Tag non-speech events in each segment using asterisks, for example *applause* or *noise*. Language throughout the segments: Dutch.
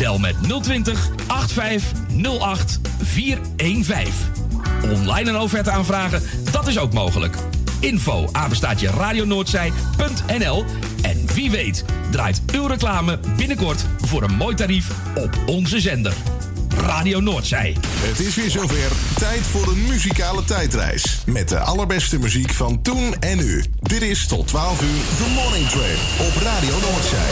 Bel met 020 8508 415. Online een offerte aanvragen, dat is ook mogelijk. Info apenstaatje radionoordzij.nl En wie weet draait uw reclame binnenkort voor een mooi tarief op onze zender. Radio Noordzij. Het is weer zover. Tijd voor een muzikale tijdreis. Met de allerbeste muziek van toen en nu. Dit is tot 12 uur The Morning Train op Radio Noordzij.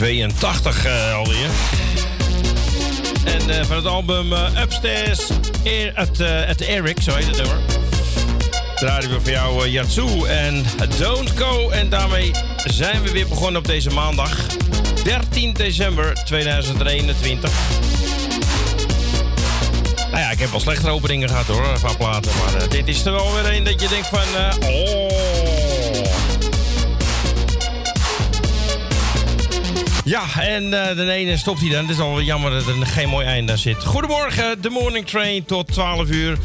...1982 eh, alweer. En eh, van het album eh, Upstairs Air, at, at Eric, zo heet het nummer. Draaien we voor jou Yatsu en Don't Go. En daarmee zijn we weer begonnen op deze maandag. 13 december 2021. Nou ja, ik heb wel slechtere openingen gehad hoor, van platen. Maar dit is er wel weer een dat je denkt van... oh... Ja, en eh, de ene stopt hij dan. Het is al jammer dat er geen mooi einde aan zit. Goedemorgen, de morning train tot 12 uur.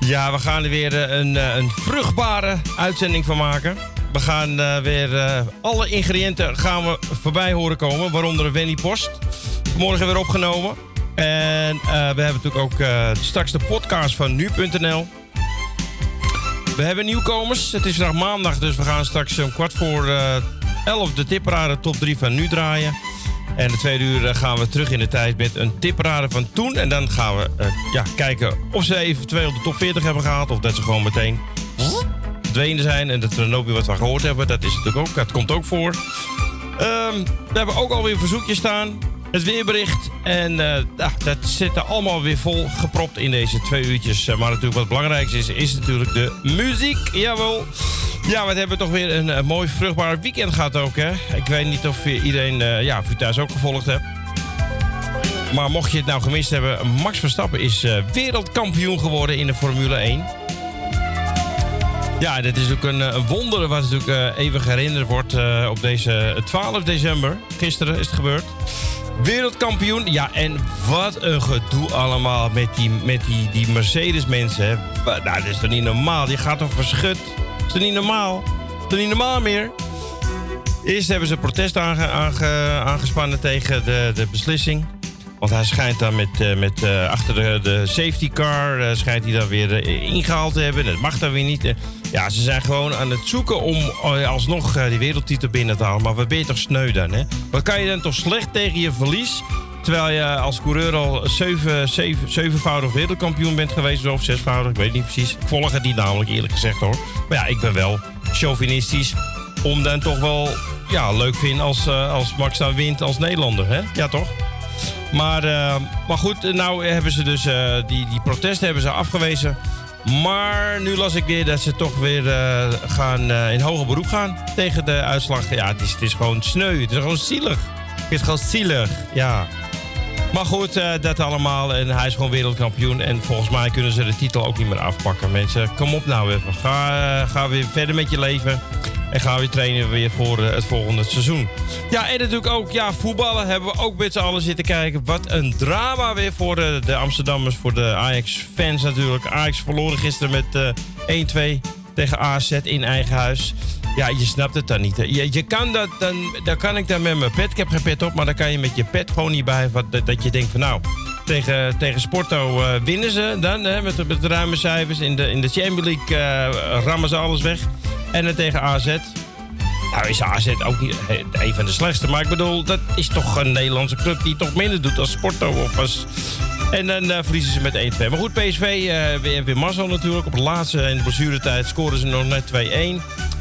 Ja, we gaan er weer eh, een, eh, een vruchtbare uitzending van maken. We gaan weer alle ingrediënten gaan we voorbij horen komen. Waaronder Wenny Post. Morgen weer opgenomen. En we hebben natuurlijk ook straks de podcast van nu.nl. We hebben nieuwkomers. Het is vandaag maandag, dus we gaan straks om kwart voor 11 de tipparade top 3 van nu draaien. En de tweede uur eh, gaan we terug in de tijd met een tipparade van toen. En dan gaan we eh, ja, kijken of ze eventueel de top 40 hebben gehaald. Of dat ze gewoon meteen verdwenen zijn. En dat we er wat van gehoord hebben. Dat is natuurlijk ook, dat komt ook voor. Ehm, we hebben ook alweer een verzoekje staan. Het weerbericht. En eh, ja, dat zit er allemaal weer vol gepropt in deze twee uurtjes. Eh, maar natuurlijk wat belangrijkste is, is natuurlijk de muziek. Jawel. Ja, we hebben toch weer een, eh, mooi vruchtbaar weekend gehad ook, hè. Ik weet niet of iedereen, eh, ja, of thuis ook gevolgd hebt. Maar mocht je het nou gemist hebben, Max Verstappen is wereldkampioen geworden in de Formule 1. Ja, dit is ook een, wonder wat natuurlijk eh, even herinnerd wordt op deze 12 december. Gisteren is het gebeurd. Wereldkampioen. Ja, en wat een gedoe allemaal met die, met die, die Mercedes-mensen. Nou, dat is toch niet normaal? Die gaat toch verschut? Dat is toch niet normaal? Dat is toch niet normaal meer? Eerst hebben ze protest aange- aangespannen tegen de, de beslissing. Want hij schijnt dan met, eh, met eh, achter de, de safety car eh, schijnt hij dan weer eh, ingehaald te hebben. Dat mag dan weer niet. Ja, ze zijn gewoon aan het zoeken om alsnog die wereldtitel binnen te halen. Maar wat ben je toch sneu dan, hè? Wat kan je dan toch slecht tegen je verlies? Terwijl je als coureur al zeven, zeven, zevenvoudig wereldkampioen bent geweest, of zesvoudig, ik weet niet precies. Ik volg het namelijk, eerlijk gezegd hoor. Maar ja, ik ben wel chauvinistisch om dan toch wel ja, leuk vinden als, als Max dan wint als Nederlander, hè? Ja, toch? Maar, eh, maar goed, nou hebben ze dus eh, die, die protesten hebben ze afgewezen. Maar nu las ik weer dat ze toch weer eh, gaan in hoger beroep gaan tegen de uitslag. Ja, het is, het is gewoon sneu. Het is gewoon zielig. Het is gewoon zielig, ja. Maar goed, eh, dat allemaal. En hij is gewoon wereldkampioen. En volgens mij kunnen ze de titel ook niet meer afpakken. Mensen, kom op nou even. Ga, eh, ga weer verder met je leven. En ga weer trainen weer voor eh, het volgende seizoen. Ja, en natuurlijk ook ja, voetballen hebben we ook met z'n allen zitten kijken. Wat een drama weer voor de, de Amsterdammers, voor de Ajax-fans natuurlijk. Ajax verloren gisteren met eh 1-2 tegen AZ in eigen huis. Ja, je snapt het dan niet. Je, je kan dat, dan, dan kan ik dan met mijn pet. Ik heb geen pet op, maar dan kan je met je pet gewoon niet bij. Wat, dat, je denkt van nou, tegen, tegen Sporto eh, winnen ze dan hè, met, de ruime cijfers. In de, in de Champions League eh, rammen ze alles weg. En dan tegen AZ. Nou is AZ ook niet een van de slechtste. Maar ik bedoel, dat is toch een Nederlandse club die toch minder doet als Sporto of als... En dan eh, verliezen ze met 1-2. Maar goed, PSV eh, weer, weer mazzel natuurlijk. Op het laatste in de blessuretijd scoren ze nog net 2-1.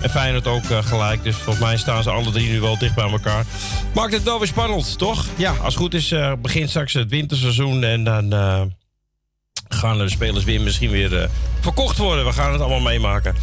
En Feyenoord ook eh, gelijk. Dus volgens mij staan ze alle drie nu wel dicht bij elkaar. Maakt het wel weer spannend, toch? Ja, als het goed is begint straks het winterseizoen. En dan gaan de spelers weer misschien weer eh, verkocht worden. We gaan het allemaal meemaken.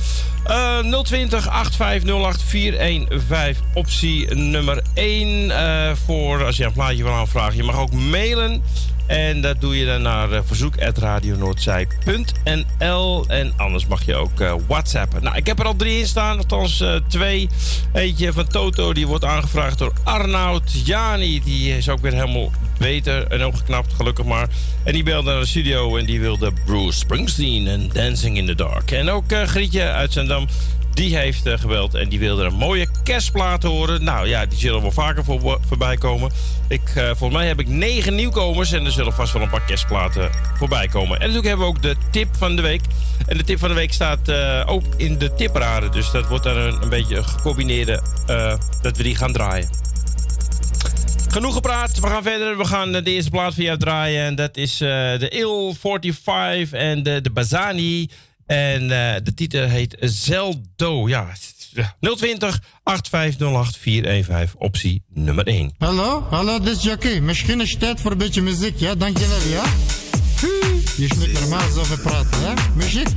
Eh 020 8508 415 optie nummer 1 eh, voor als je een plaatje wil aanvragen. Je mag ook mailen. En dat doe je dan naar uh, verzoek.radionoordzij.nl En anders mag je ook eh, whatsappen. Nou, ik heb er al drie in staan, althans eh, twee. Eentje van Toto, die wordt aangevraagd door Arnoud. Jani, die is ook weer helemaal beter en opgeknapt, gelukkig maar. En die belde naar de studio en die wilde Bruce Springsteen en Dancing in the Dark. En ook eh, Grietje uit Zandam, die heeft eh, gebeld en die wilde een mooie kerstplaat horen. Nou ja, die zullen wel vaker voor, voorbij komen. Ik, eh, volgens mij heb ik negen nieuwkomers en er zullen vast wel een paar kerstplaten voorbij komen. En natuurlijk hebben we ook de tip van de week. En de tip van de week staat eh, ook in de tipraden. Dus dat wordt dan een, een beetje gecombineerde, eh, dat we die gaan draaien. Genoeg gepraat, we gaan verder. We gaan de eerste plaat voor jou draaien. En dat is eh, de Il 45 en de, de Bazani. En eh, de titel heet Zeldo. Ja, 020 8508 415, optie nummer 1. Hallo, hallo, dit is Jackie. Misschien is het tijd voor een beetje muziek, ja? Dankjewel, ja? Hu, Je is niet normaal zo praten, ja? Muziek?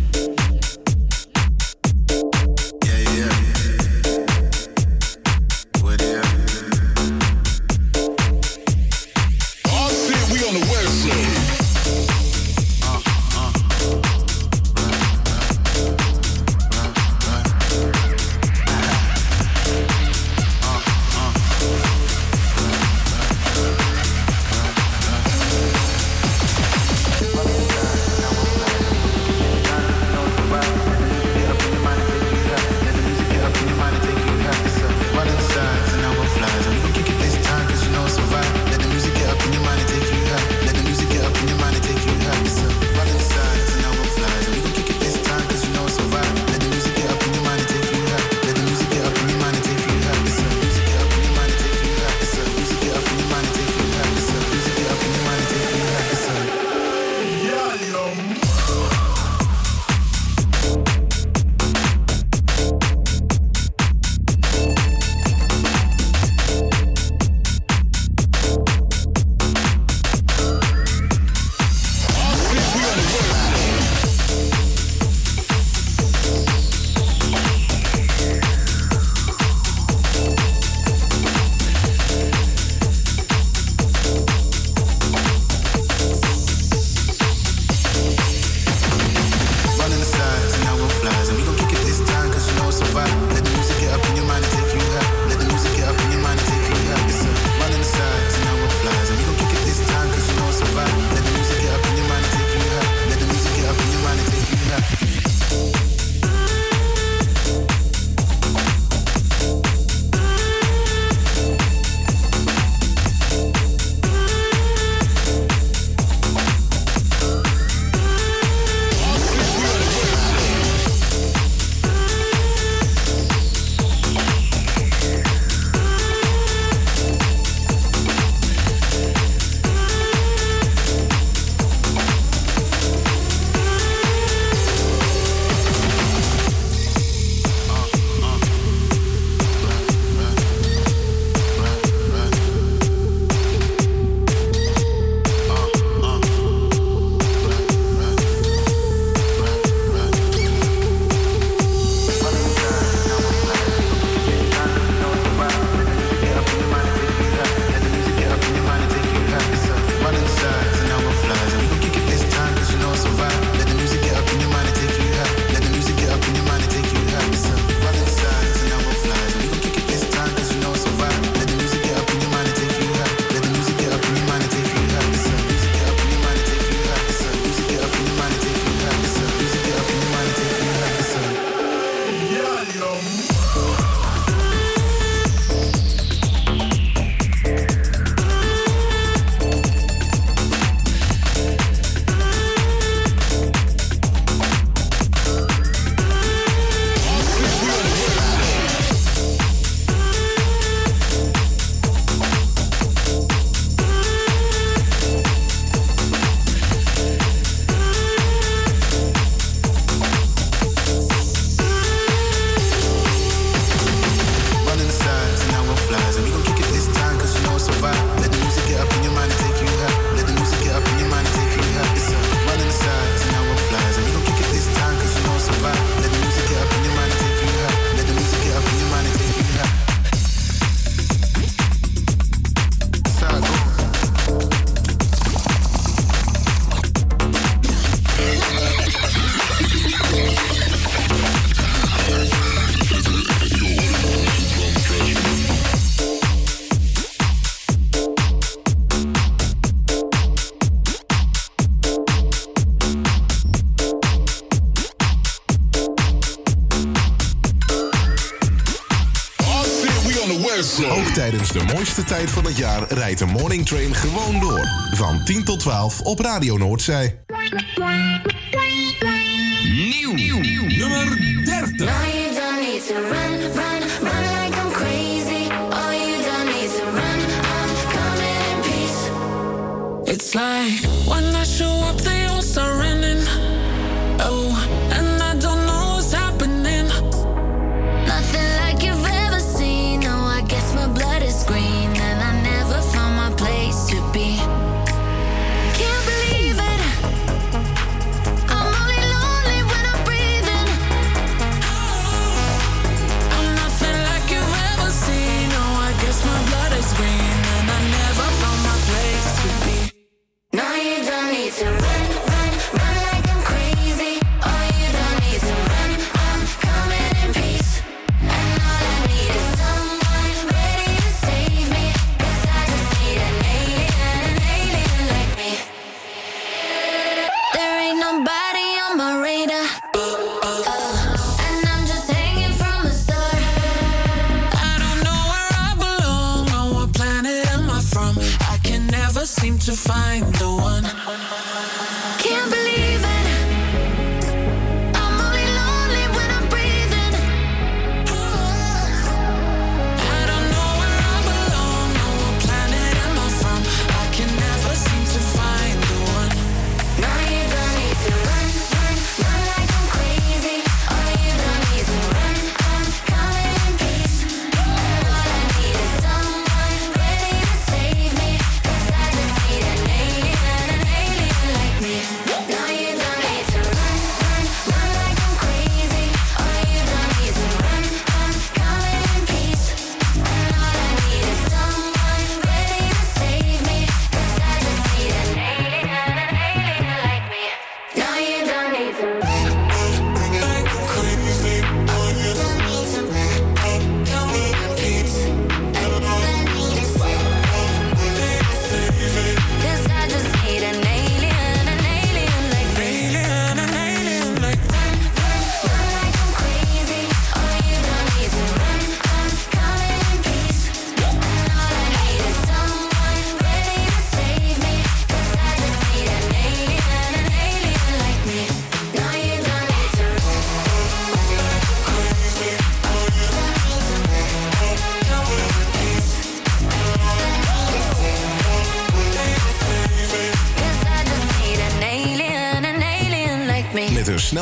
Mooiste tijd van het jaar rijdt de Morning Train gewoon door. Van 10 tot 12 op Radio Noordzee.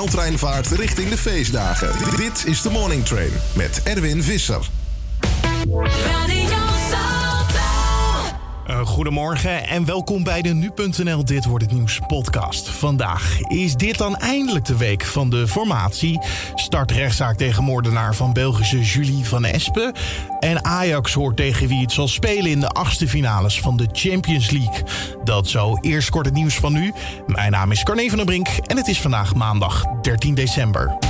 Sneltreinvaart richting de feestdagen. Dit is de Morning Train met Erwin Visser. Goedemorgen en welkom bij de Nu.nl Dit Wordt Het Nieuws podcast. Vandaag is dit dan eindelijk de week van de formatie. Start rechtszaak tegen moordenaar van Belgische Julie van Espen. En Ajax hoort tegen wie het zal spelen in de achtste finales van de Champions League. Dat zo eerst kort het nieuws van nu. Mijn naam is Carne van der Brink en het is vandaag maandag 13 december.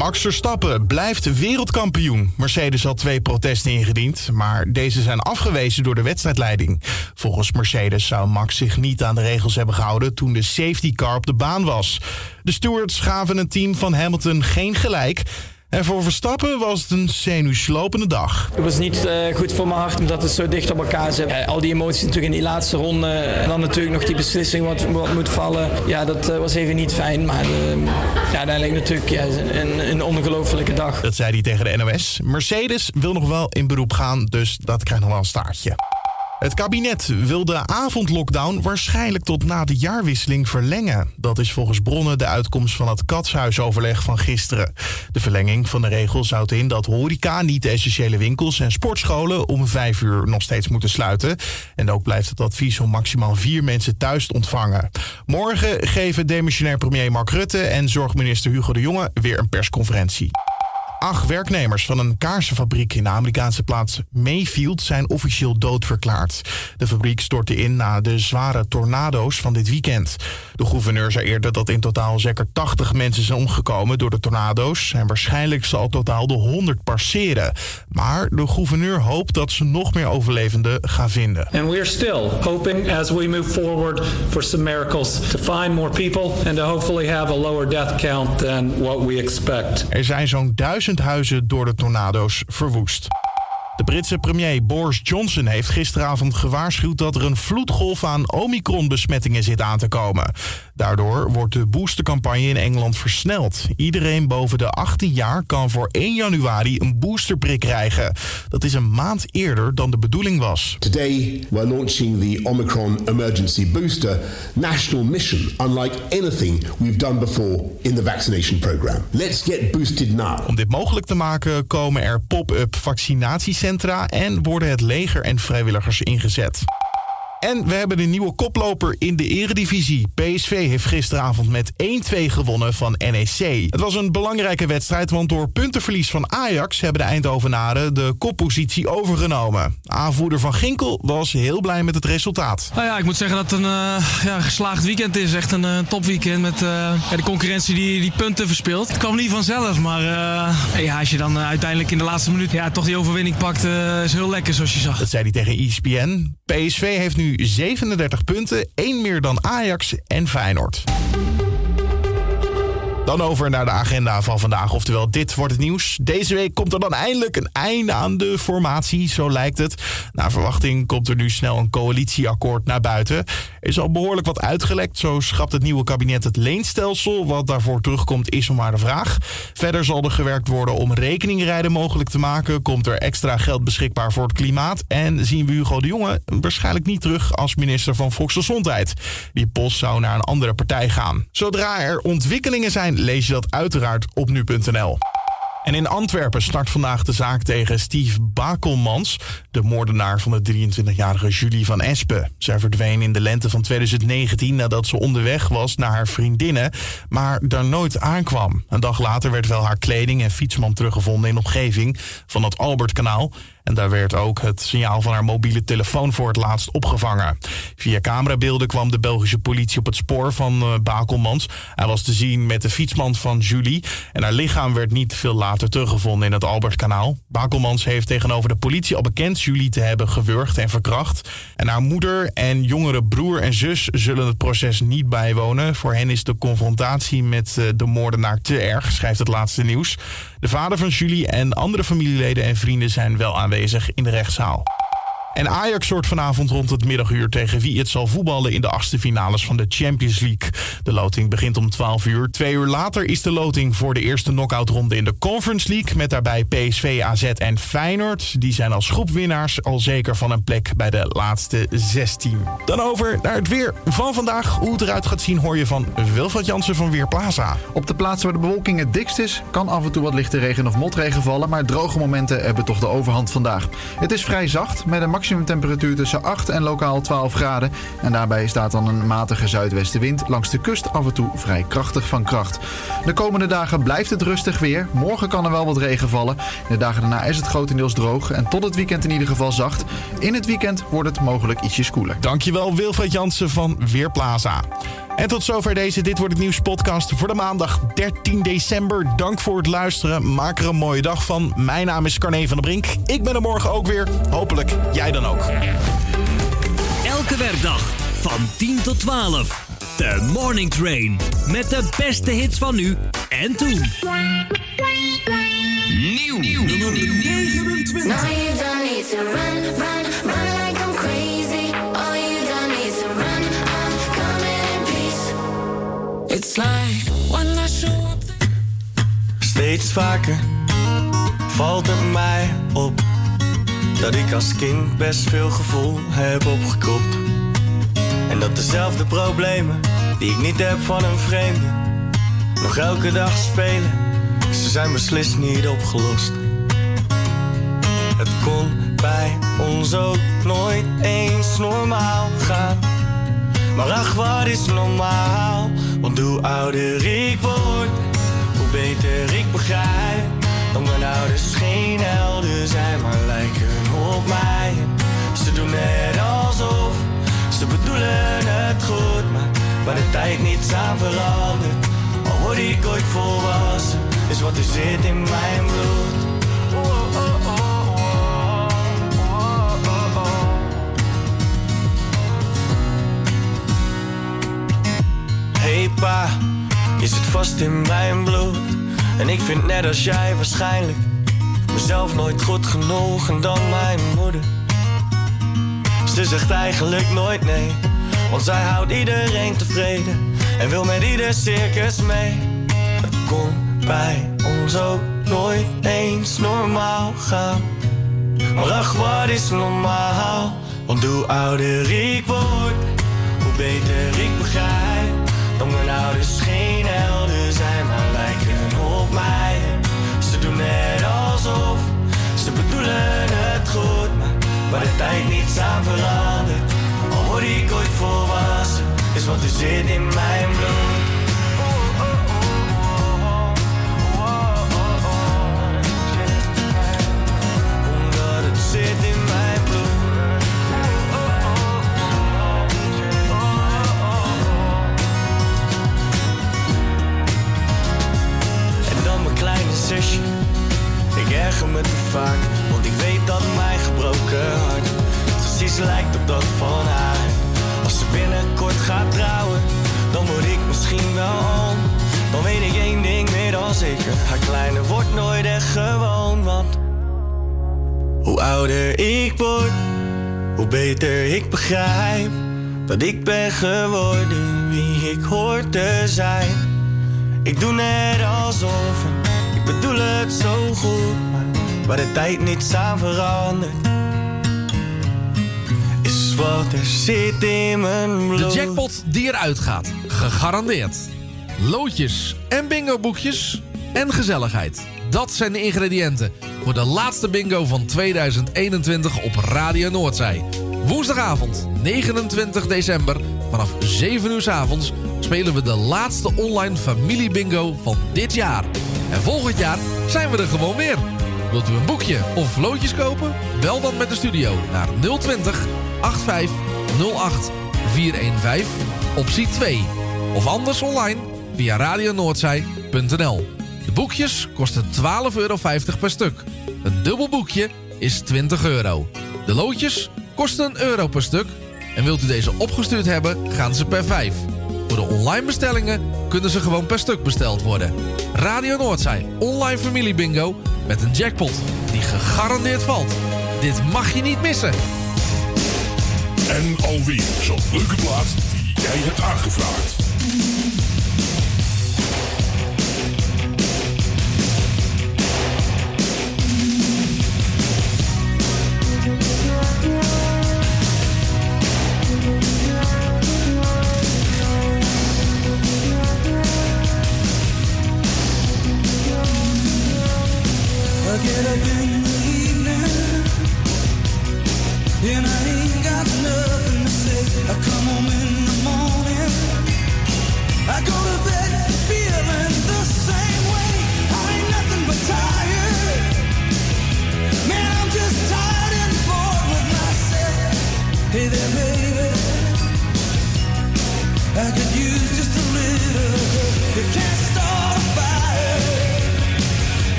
Max Verstappen blijft wereldkampioen. Mercedes had twee protesten ingediend, maar deze zijn afgewezen door de wedstrijdleiding. Volgens Mercedes zou Max zich niet aan de regels hebben gehouden toen de safety car op de baan was. De stewards gaven het team van Hamilton geen gelijk. En voor Verstappen was het een zenuwslopende dag. Het was niet eh, goed voor mijn hart omdat het zo dicht op elkaar zit. Eh, al die emoties natuurlijk in die laatste ronde. En dan natuurlijk nog die beslissing wat, wat moet vallen. Ja, dat eh, was even niet fijn. Maar ja, uiteindelijk natuurlijk ja, een, een ongelofelijke dag. Dat zei hij tegen de NOS. Mercedes wil nog wel in beroep gaan, dus dat krijgt nog wel een staartje. Het kabinet wil de avondlockdown waarschijnlijk tot na de jaarwisseling verlengen. Dat is volgens bronnen de uitkomst van het katshuisoverleg van gisteren. De verlenging van de regel houdt in dat horeca, niet-essentiële winkels en sportscholen om vijf uur nog steeds moeten sluiten. En ook blijft het advies om maximaal vier mensen thuis te ontvangen. Morgen geven demissionair premier Mark Rutte en zorgminister Hugo de Jonge weer een persconferentie. Acht werknemers van een kaarsenfabriek in de Amerikaanse plaats Mayfield zijn officieel doodverklaard. De fabriek stortte in na de zware tornado's van dit weekend. De gouverneur zei eerder dat in totaal zeker 80 mensen zijn omgekomen door de tornado's. En waarschijnlijk zal totaal de 100 passeren. Maar de gouverneur hoopt dat ze nog meer overlevenden gaan vinden. And we are still hoping as we move forward for some miracles to find more people and to hopefully have a lower death count than what we expect. Er zijn zo'n duizend duizend huizen door de tornado's verwoest. De Britse premier Boris Johnson heeft gisteravond gewaarschuwd dat er een vloedgolf aan Omicron-besmettingen zit aan te komen. Daardoor wordt de boostercampagne in Engeland versneld. Iedereen boven de 18 jaar kan voor 1 januari een boosterprik krijgen. Dat is een maand eerder dan de bedoeling was. Today, we're launching the Omicron Emergency Booster National Mission, unlike anything we've done before in the vaccination program. Let's get boosted now. Om dit mogelijk te maken komen er pop-up vaccinatiecentra en worden het leger en vrijwilligers ingezet. En we hebben een nieuwe koploper in de eredivisie. PSV heeft gisteravond met 1-2 gewonnen van NEC. Het was een belangrijke wedstrijd, want door puntenverlies van Ajax... hebben de Eindhovenaren de koppositie overgenomen. Aanvoerder van Ginkel was heel blij met het resultaat. Nou ja, ik moet zeggen dat het een eh, ja, geslaagd weekend is. Echt een eh, topweekend met eh, ja, de concurrentie die, die punten verspeelt. Het kwam niet vanzelf, maar ja, als je dan uiteindelijk in de laatste minuut ja, toch die overwinning pakt, is heel lekker zoals je zag. Dat zei hij tegen ESPN. PSV heeft nu 37 punten, één meer dan Ajax en Feyenoord. Dan over naar de agenda van vandaag. Oftewel, dit wordt het nieuws. Deze week komt er dan eindelijk een einde aan de formatie, zo lijkt het. Naar verwachting komt er nu snel een coalitieakkoord naar buiten. Er is al behoorlijk wat uitgelekt. Zo schrapt het nieuwe kabinet het leenstelsel. Wat daarvoor terugkomt is nog maar de vraag. Verder zal er gewerkt worden om rekeningrijden mogelijk te maken. Komt er extra geld beschikbaar voor het klimaat. En zien we Hugo de Jonge waarschijnlijk niet terug als minister van Volksgezondheid. Die post zou naar een andere partij gaan. Zodra er ontwikkelingen zijn, lees je dat uiteraard op nu.nl. En in Antwerpen start vandaag de zaak tegen Steve Bakelmans, de moordenaar van de 23-jarige Julie van Espen. Zij verdween in de lente van 2019 nadat ze onderweg was naar haar vriendinnen, maar daar nooit aankwam. Een dag later werd wel haar kleding en fietsman teruggevonden in omgeving van het Albertkanaal. En daar werd ook het signaal van haar mobiele telefoon voor het laatst opgevangen. Via camerabeelden kwam de Belgische politie op het spoor van eh, Bakelmans. Hij was te zien met de fietsmand van Julie. En haar lichaam werd niet veel later teruggevonden in het Albertkanaal. Bakelmans heeft tegenover de politie al bekend Julie te hebben gewurgd en verkracht. En haar moeder en jongere broer en zus zullen het proces niet bijwonen. Voor hen is de confrontatie met eh, de moordenaar te erg, schrijft het laatste nieuws. De vader van Julie en andere familieleden en vrienden zijn wel in de rechtszaal. En Ajax soort vanavond rond het middaguur tegen wie het zal voetballen in de achtste finales van de Champions League. De loting begint om 12 uur. Twee uur later is de loting voor de eerste knock-outronde in de Conference League. Met daarbij PSV, AZ en Feyenoord. Die zijn als groepwinnaars al zeker van een plek bij de laatste 16. Dan over naar het weer van vandaag. Hoe het eruit gaat zien hoor je van Wilfred Jansen van Weerplaza. Op de plaatsen waar de bewolking het dikst is, kan af en toe wat lichte regen of motregen vallen, maar droge momenten hebben toch de overhand vandaag. Het is vrij zacht, met een maximumtemperatuur tussen 8 en lokaal 12 graden. En daarbij staat dan een matige zuidwestenwind langs de kust af en toe vrij krachtig van kracht. De komende dagen blijft het rustig weer. Morgen kan er wel wat regen vallen. De dagen daarna is het grotendeels droog en tot het weekend in ieder geval zacht. In het weekend wordt het mogelijk ietsjes koeler. Dankjewel Wilfred Jansen van Weerplaza. En tot zover deze Dit Wordt Het Nieuws podcast voor de maandag 13 december. Dank voor het luisteren. Maak er een mooie dag van. Mijn naam is Carne van der Brink. Ik ben er morgen ook weer. Hopelijk jij dan ook. Elke werkdag van 10 tot 12. De Morning Train. Met de beste hits van nu en toen. Nieuw. Nummer 29. Steeds vaker valt het mij op dat ik als kind best veel gevoel heb opgekropt. En dat dezelfde problemen die ik niet heb van een vreemde, nog elke dag spelen. Ze zijn beslist niet opgelost. Het kon bij ons ook nooit eens normaal gaan. Maar ach, wat is normaal? Want hoe ouder ik word, hoe beter ik begrijp. Dat mijn ouders geen helden zijn, maar lijken op mij. Ze doen net alsof ze bedoelen het goed, maar waar de tijd niets aan verandert. Al word ik ooit volwassen, is wat er zit in mijn bloed. Hey pa, je zit vast in mijn bloed. En ik vind net als jij waarschijnlijk mezelf nooit goed genoeg en dan mijn moeder. Ze zegt eigenlijk nooit nee, want zij houdt iedereen tevreden en wil met ieder circus mee. Het kon bij ons ook nooit eens normaal gaan. Maar ach, wat is normaal? Want hoe ouder ik word, hoe beter ik begrijp. Dat mijn ouders geen helden zijn, maar lijken op mij. Ze doen net alsof ze bedoelen het goed, maar waar de tijd niets aan verandert. Al word ik ooit volwassen, is wat er zit in mijn bloed. Erger me vaak, want ik weet dat mijn gebroken hart precies lijkt op dat van haar. Als ze binnenkort gaat trouwen, dan word ik misschien wel om. Dan weet ik één ding meer dan zeker. Haar kleine wordt nooit echt gewoon, want hoe ouder ik word, hoe beter ik begrijp dat ik ben geworden wie ik hoor te zijn. Ik doe net alsof ik bedoel het zo goed, waar de tijd niets aan verandert, is wat er zit in mijn bloed. De jackpot die eruit gaat. Gegarandeerd. Loodjes en bingo-boekjes en gezelligheid. Dat zijn de ingrediënten voor de laatste bingo van 2021 op Radio Noordzij. Woensdagavond 29 december vanaf 7 uur 's avonds spelen we de laatste online familiebingo van dit jaar. En volgend jaar zijn we er gewoon weer. Wilt u een boekje of loodjes kopen? Bel dan met de studio naar 020 85 08 415 optie 2. Of anders online via radionoordzij.nl. De boekjes kosten 12,50 euro per stuk. Een dubbel boekje is 20 euro. De loodjes kosten een euro per stuk. En wilt u deze opgestuurd hebben, gaan ze per 5. Voor de online bestellingen kunnen ze gewoon per stuk besteld worden. Radio Noordzij online familie bingo met een jackpot die gegarandeerd valt. Dit mag je niet missen. En alweer zo'n leuke plaat die jij hebt aangevraagd.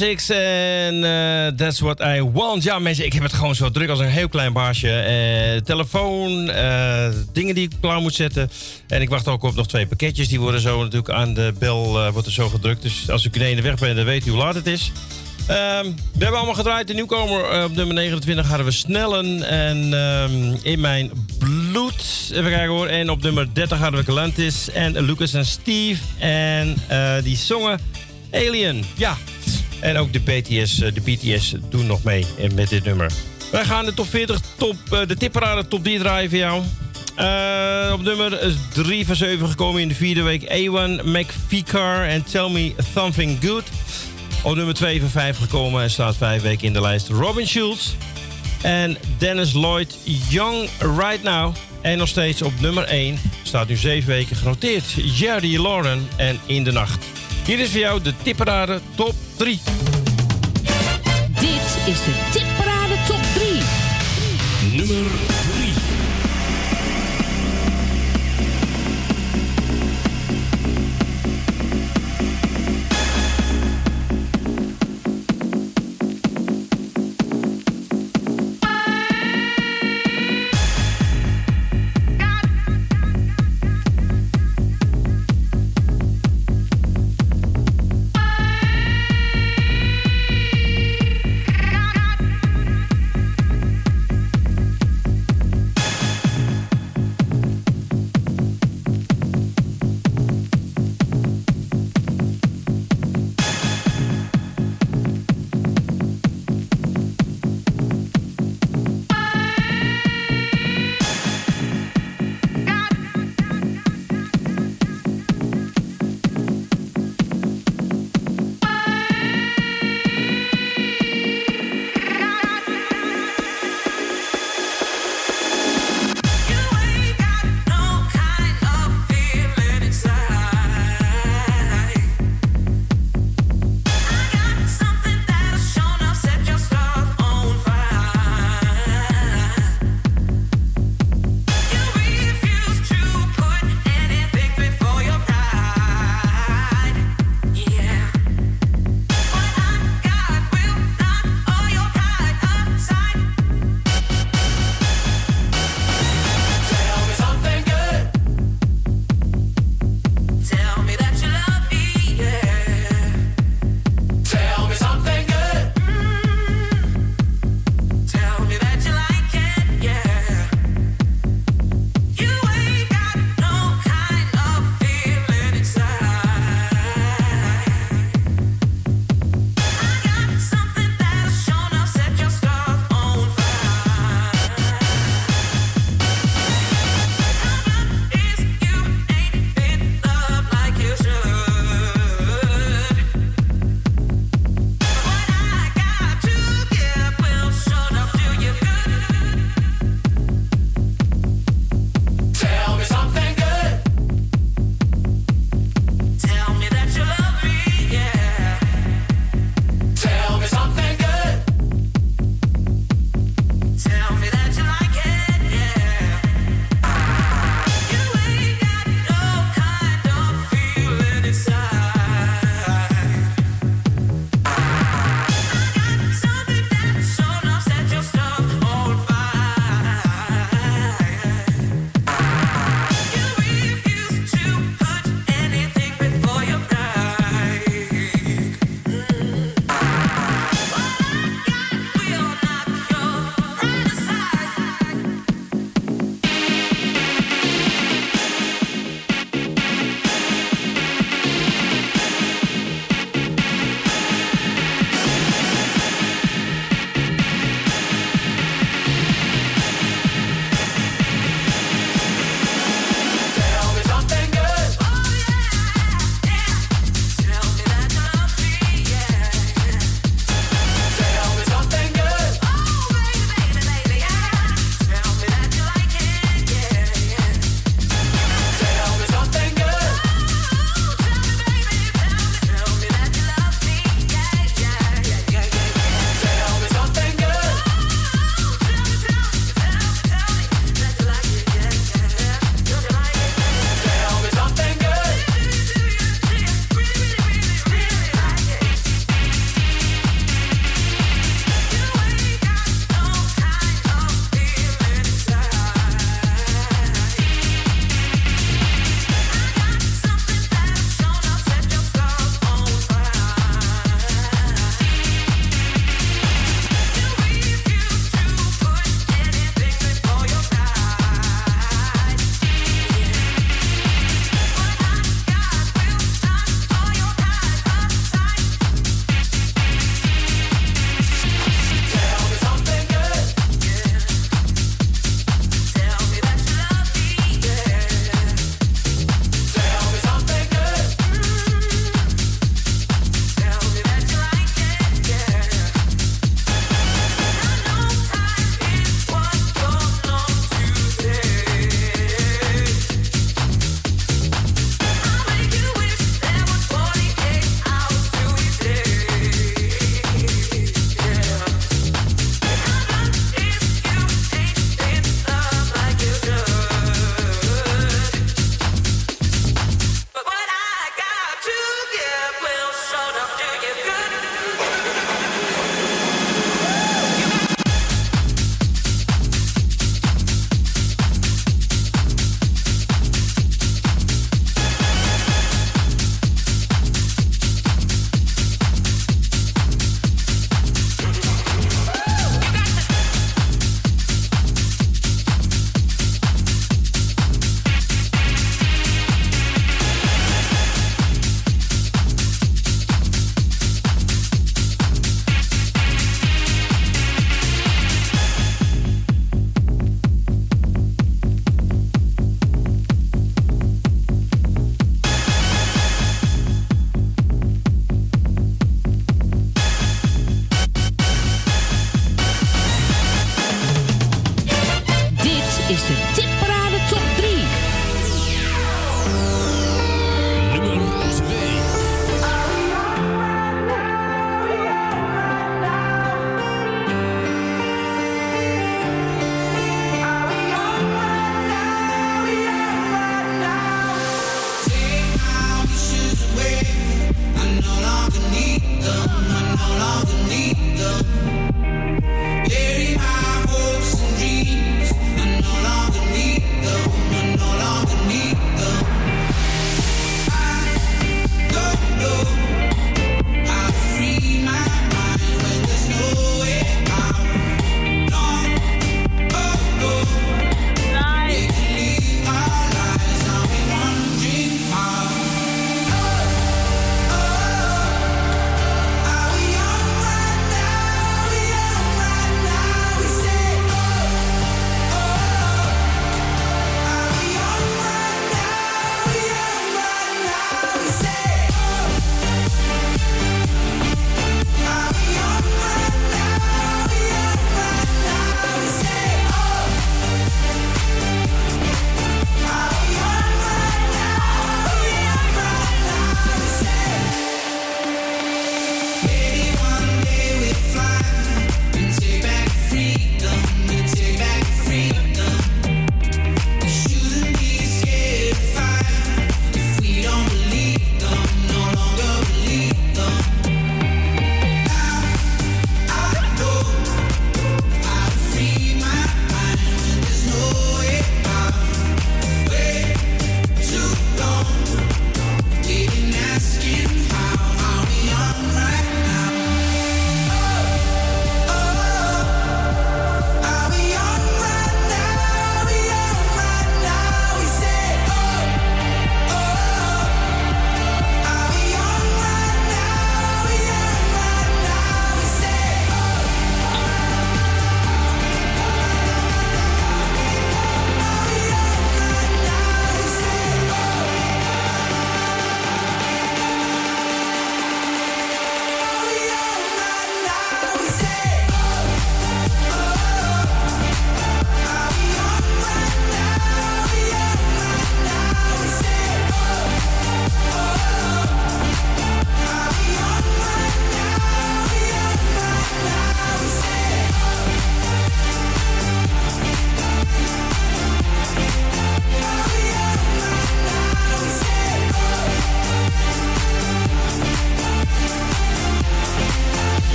En eh, That's What I Want. Ja, mensen, ik heb het gewoon zo druk als een heel klein baasje. Eh, telefoon, eh, dingen die ik klaar moet zetten. En ik wacht ook op nog twee pakketjes. Die worden zo natuurlijk aan de bel wordt er zo gedrukt. Dus als ik in weg ben, dan weet u hoe laat het is. Ehm, we hebben allemaal gedraaid. De nieuwkomer op nummer 29 hadden we Snellen. En ehm, in mijn bloed. Even kijken hoor. En op nummer 30 hadden we Galantis en Lucas en Steve. En die zongen Alien. Ja. En ook de BTS, eh, de BTS doen nog mee met dit nummer. Wij gaan de top 40, top, eh, de tipparade top 3 draaien voor jou. Eh, op nummer 3 van 7 gekomen in de vierde week. A1, McVicar en Tell Me Something Good. Op nummer 2 van 5 gekomen en staat 5 weken in de lijst. Robin Schulz en Dennis Lloyd Young Right Now. En nog steeds op nummer 1 staat nu 7 weken genoteerd. Jerry Lauren en In de Nacht. Hier is voor jou de tipparade top 3. Dit is de tipparade top 3. Nummer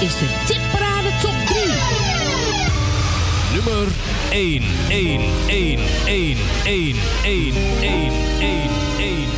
is de Tipparade Top 3. Nummer 1, 1, 1, 1, 1, 1, 1, 1, 1, 1.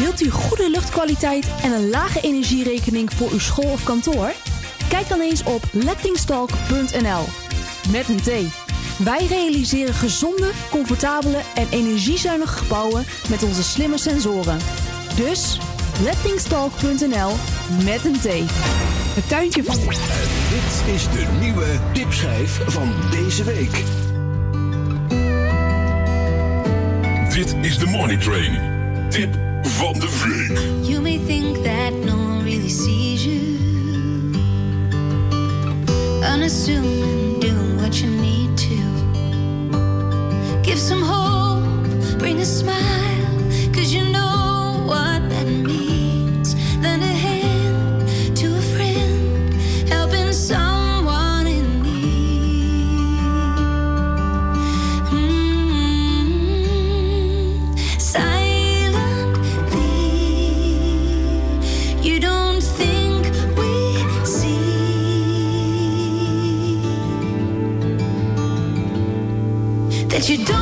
Wilt u goede luchtkwaliteit en een lage energierekening voor uw school of kantoor? Kijk dan eens op lettingstalk.nl. Met een T. Wij realiseren gezonde, comfortabele en energiezuinige gebouwen met onze slimme sensoren. Dus lettingstalk.nl met een T. Het tuintje van. Dit is de nieuwe tipschijf van deze week. Dit is de Morning Train. Tip van de week. You may think that no one really sees you. Unassuming, doing what you need to. Give some hope, bring a smile, cause you know what that means. You don't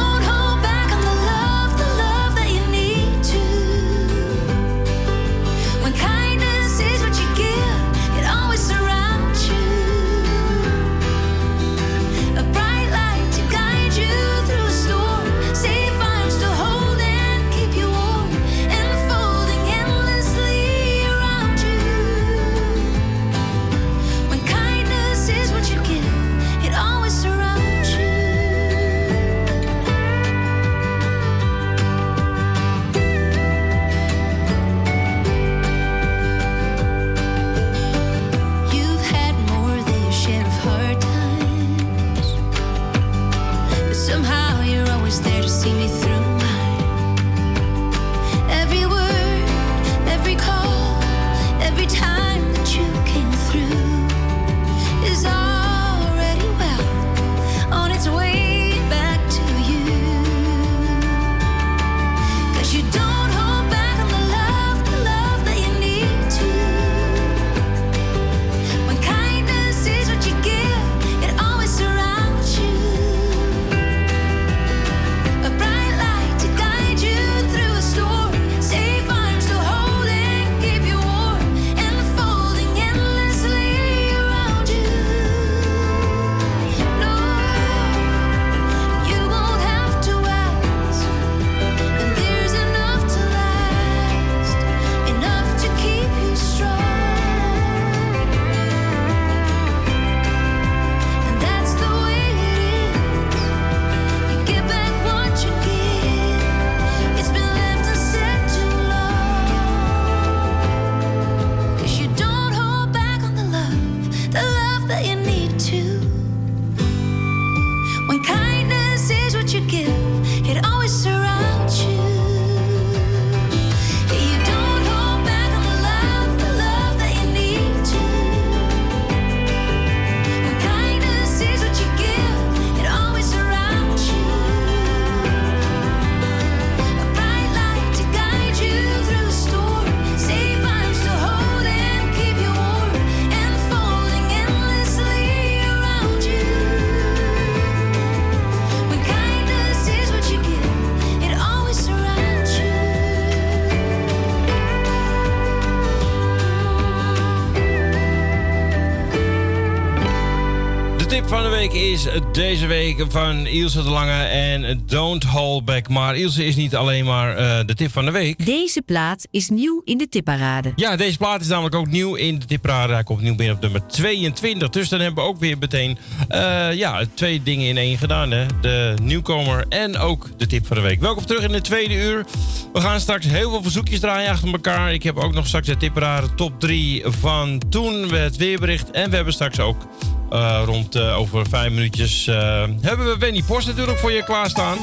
deze week van Ilse de Lange en Don't Hold Back. Maar Ilse is niet alleen maar eh, de tip van de week. Deze plaat is nieuw in de tipparade. Ja, deze plaat is namelijk ook nieuw in de tipparade. Hij komt nieuw binnen op nummer 22. Dus dan hebben we ook weer meteen eh, ja, twee dingen in één gedaan. Hè? De nieuwkomer en ook de tip van de week. Welkom terug in de tweede uur. We gaan straks heel veel verzoekjes draaien achter elkaar. Ik heb ook nog straks de tipparade top 3 van toen, het weerbericht. En we hebben straks ook eh, rond eh, over vijf minuutjes eh, hebben we Wendy Post natuurlijk voor je klaarstaan.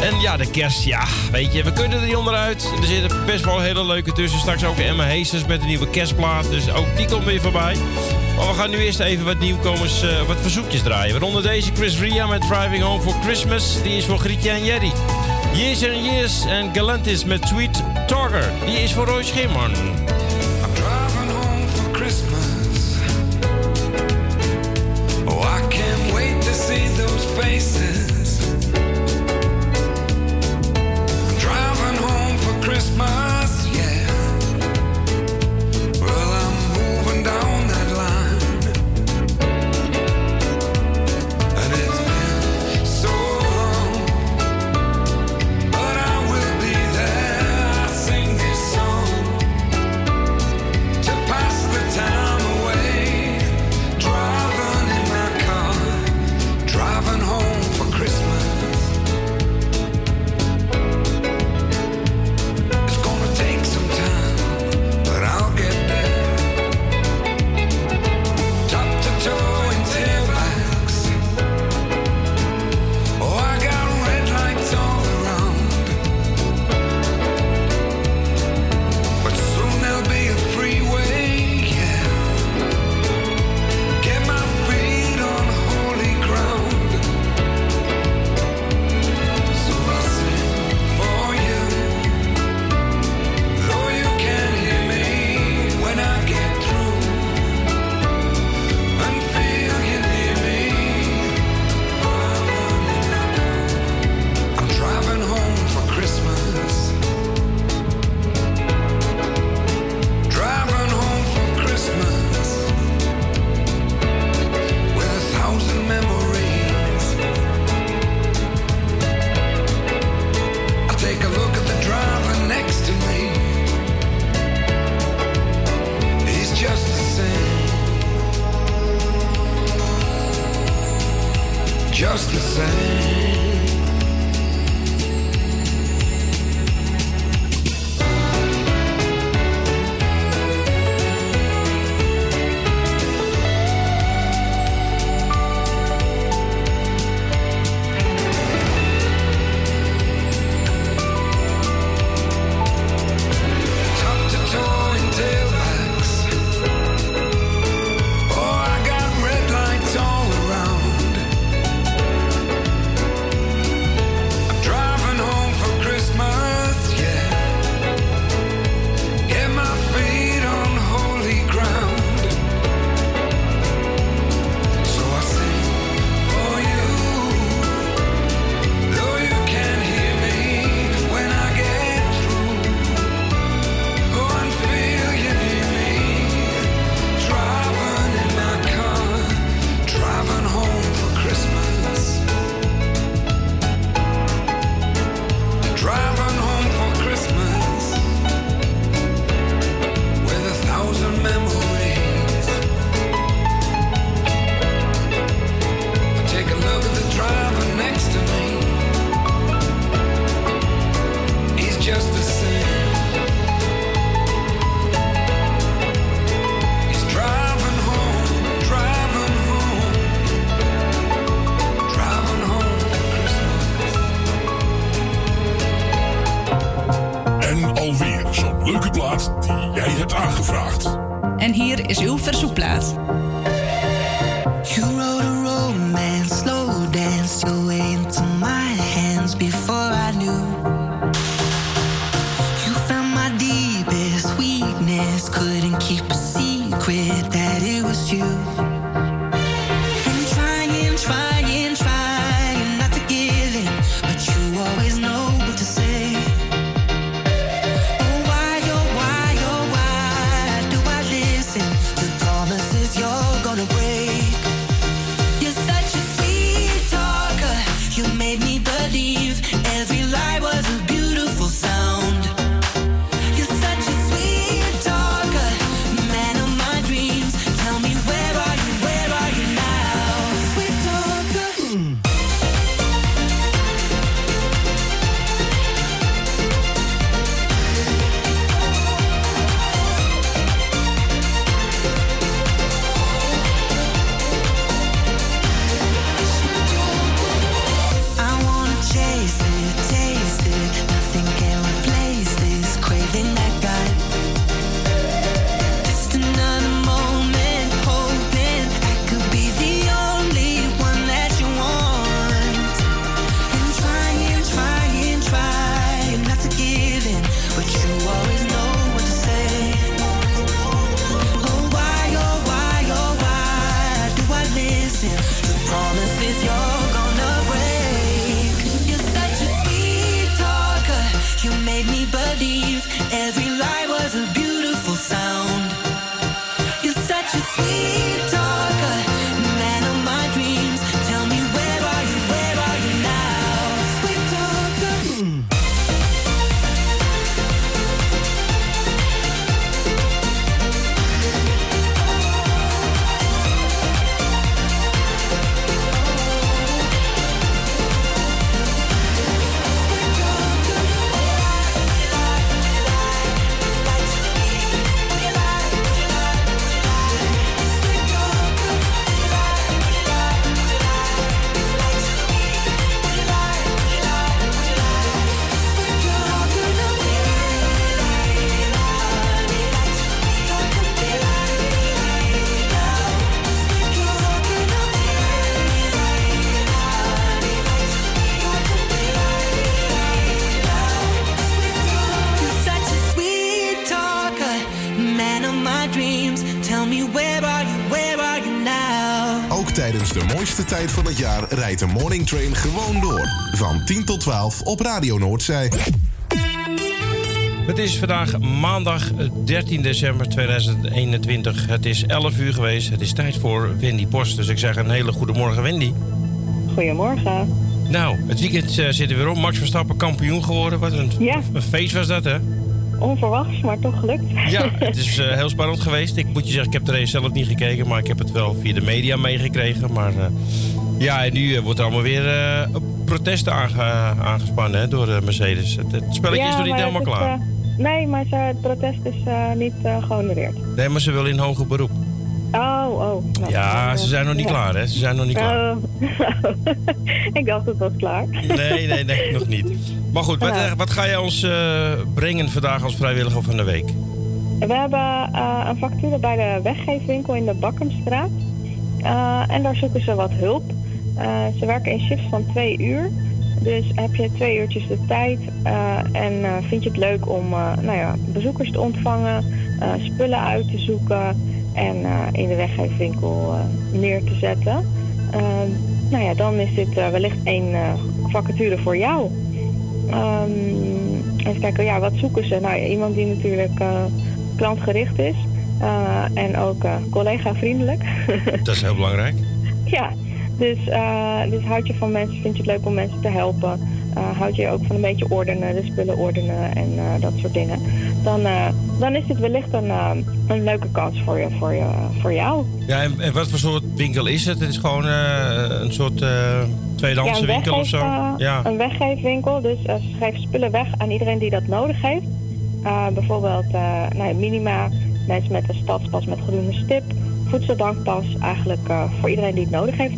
En ja, de kerst, ja, weet je, we kunnen er niet onderuit. Er zitten best wel hele leuke tussen. Straks ook Emma Heesters met een nieuwe kerstplaat. Dus ook die komt weer voorbij. Maar we gaan nu eerst even wat nieuwkomers, wat verzoekjes draaien. Waaronder deze Chris Ria met Driving Home for Christmas. Die is voor Grietje en Jerry. Years and Years en Galantis met Sweet Talker. Die is voor Roy Schimman. See those faces. Driving home for Christmas, Train gewoon door. Van 10 tot 12 op Radio Noordzij. Het is vandaag maandag eh, 13 december 2021. Het is 11 uur geweest. Het is tijd voor Wendy Post. Dus ik zeg een hele goede morgen, Wendy. Goedemorgen. Nou, het weekend eh, zit er weer op. Max Verstappen kampioen geworden. Wat een, feest was dat, hè? Onverwachts, maar toch gelukt. Ja, *laughs* het is eh, heel spannend geweest. Ik moet je zeggen, ik heb de race zelf niet gekeken, maar ik heb het wel via de media meegekregen. Maar ja, en nu eh, wordt er allemaal weer eh, protesten aange- aangespannen hè, door eh, Mercedes. Het, het spelletje is nog niet helemaal is, klaar. nee, maar ze, het protest is niet eh, gehonoreerd. Nee, maar ze willen in hoger beroep. Oh, oh. nou, Ja, ze zijn nog niet ja. klaar, hè? Ze zijn nog niet klaar. Oh. *laughs* ik dacht het was klaar. Nee, nee, nee, nog niet. Maar goed, wat, eh, wat ga jij ons brengen vandaag als vrijwilliger van de week? We hebben een vacature bij de weggeefwinkel in de Bakkumstraat. En daar zoeken ze wat hulp. Eh, ze werken in shifts van twee uur. Dus heb je twee uurtjes de tijd eh, en eh, vind je het leuk om nou ja, bezoekers te ontvangen, spullen uit te zoeken en in de weggeefwinkel neer te zetten. Eh, nou ja, dan is dit wellicht een vacature voor jou. Ehm, even kijken, ja, wat zoeken ze? Nou, ja, iemand die natuurlijk klantgericht is en ook collega-vriendelijk. Dat is heel belangrijk. *laughs* ja, dus, eh, dus houd je van mensen, vind je het leuk om mensen te helpen. eh, houd je ook van een beetje ordenen, de spullen ordenen en eh, dat soort dingen. Dan, dan is dit wellicht een, een leuke kans voor, je, voor, je, voor jou. Ja, en, en wat voor soort winkel is het? Het is gewoon een soort eh tweedehandse een winkel of zo? Ja. Een weggeefwinkel. Dus ze geven spullen weg aan iedereen die dat nodig heeft. Bijvoorbeeld nou ja, minima, mensen met een stadspas met groene stip, voedselbankpas. Eigenlijk voor iedereen die het nodig heeft.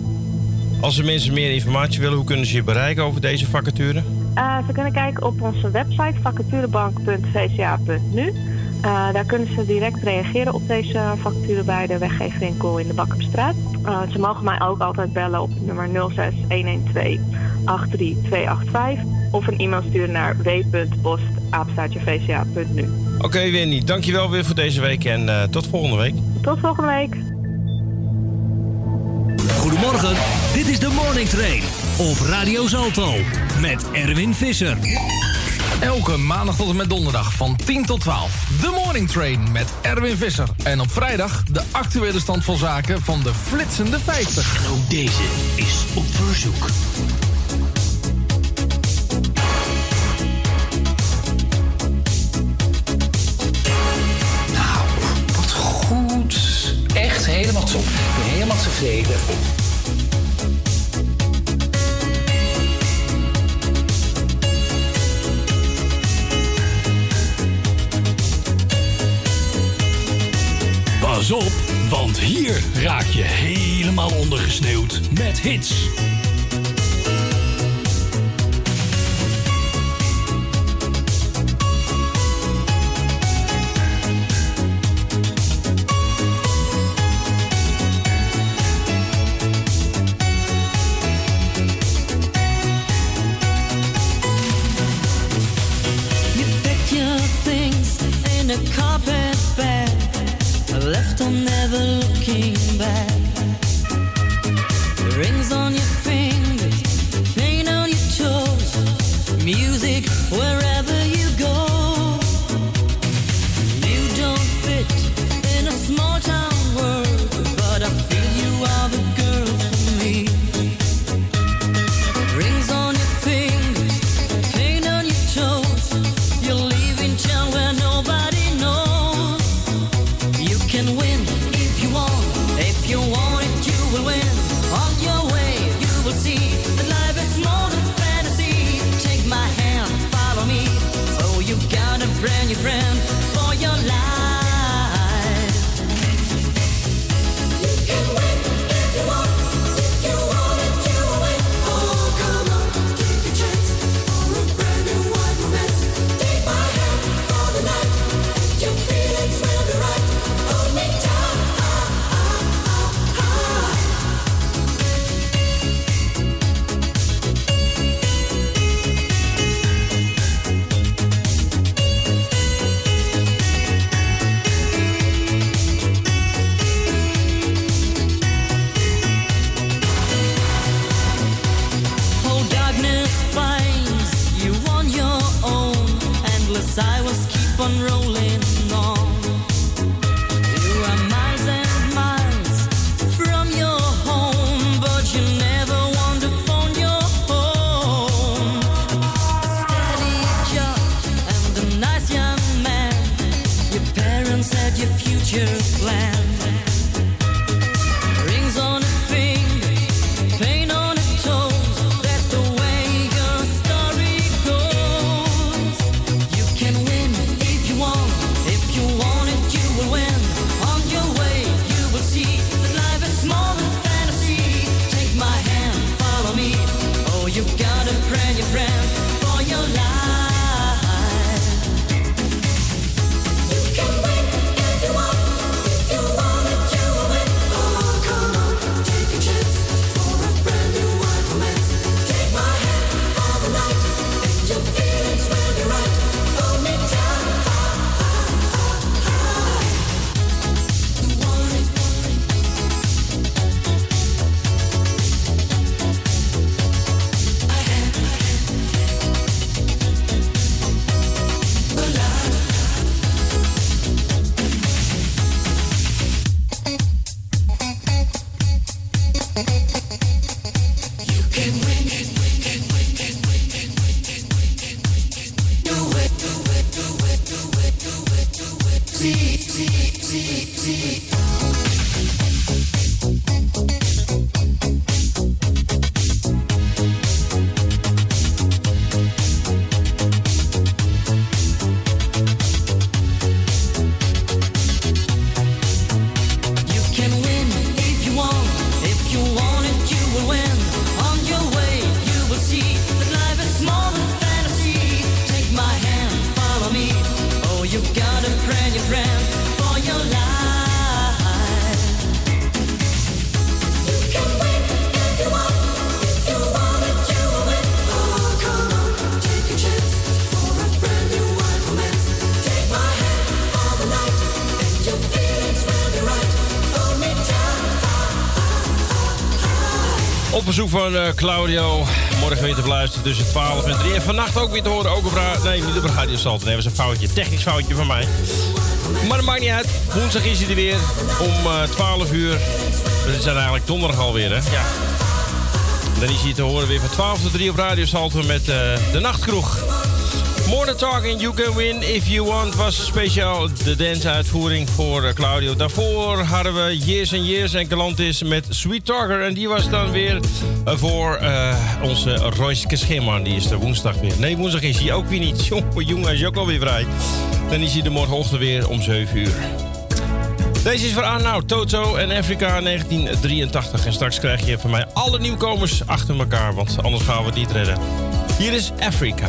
Als er mensen meer informatie willen, hoe kunnen ze je bereiken over deze vacature? Eh, ze kunnen kijken op onze website vacaturebank.vca.nu. Eh, daar kunnen ze direct reageren op deze vacature bij de weggeefwinkel in de Bakkumstraat. Eh, ze mogen mij ook altijd bellen op het nummer 06 112 83285 of een e-mail sturen naar w.post@vca.nu. Oké, Winnie, dankjewel weer voor deze week en eh, tot volgende week. Tot volgende week. Goedemorgen, dit is de Morning Train op Radio Zalto met Erwin Visser. Elke maandag tot en met donderdag van 10 tot 12. De Morning Train met Erwin Visser. En op vrijdag de actuele stand van zaken van de flitsende 50. En ook deze is op verzoek. Nou, wat goed. Echt helemaal top. Ik ben helemaal tevreden. Pas op, want hier raak je helemaal ondergesneeuwd met hits. Van eh, Claudio. Morgen weer te beluisteren tussen 12 en 3. En vannacht ook weer te horen. Ook op Nee, niet op Radio Salto. Nee, dat was een foutje. Technisch foutje van mij. Maar dat maakt niet uit. Woensdag is hij er weer. Om eh 12 uur. We zijn eigenlijk donderdag alweer, hè? Ja. Dan is hij te horen weer van 12 tot 3 op Radio Salto met eh, de Nachtkroeg. More Talking, You Can Win If You Want was speciaal de dance-uitvoering voor eh, Claudio. Daarvoor hadden we Years and Years en Galantis met Sweet Talker. En die was dan weer eh, voor eh, onze Royske Schimman. Die is er woensdag weer. Nee, woensdag is hij ook weer niet. *laughs* Jongen, jongen, is ook alweer vrij. Dan is hij de morgenochtend weer om 7 uur. Deze is voor Arnoud, Toto en Afrika 1983. En straks krijg je van mij alle nieuwkomers achter elkaar, want anders gaan we het niet redden. Hier is Afrika.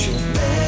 future man.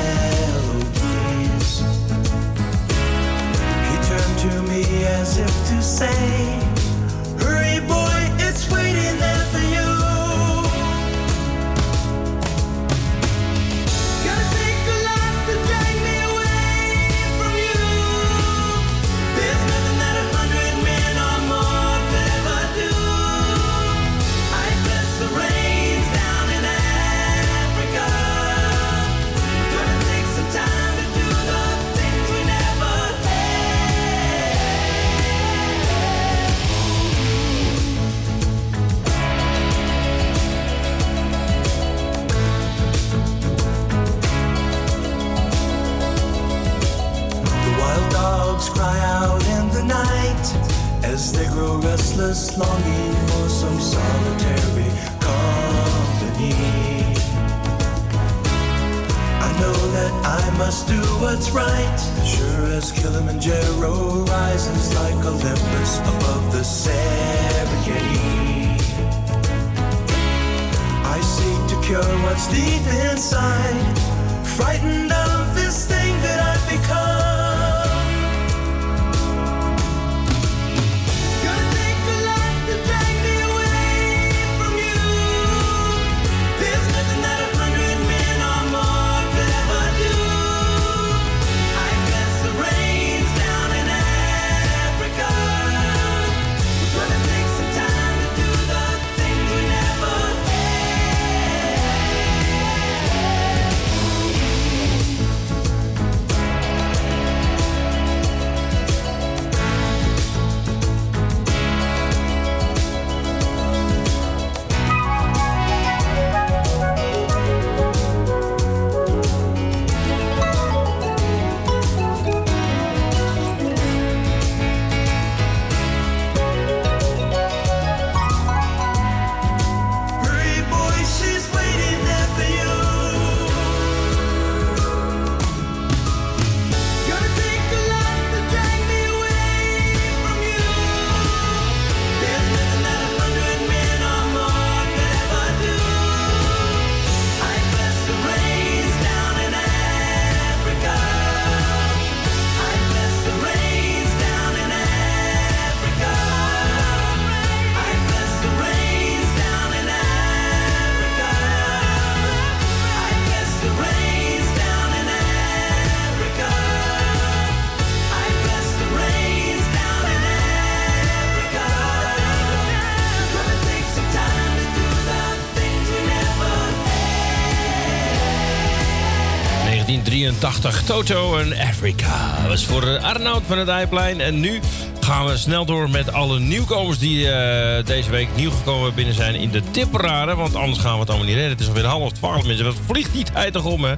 1983. Toto en Africa. Dat was voor eh, Arnoud van het Eiplein. En nu gaan we snel door met alle nieuwkomers die eh, deze week nieuw gekomen binnen zijn in de tipparade. Want anders gaan we het allemaal niet redden. Het is alweer half twaalf mensen. Wat vliegt tijd toch om, hè?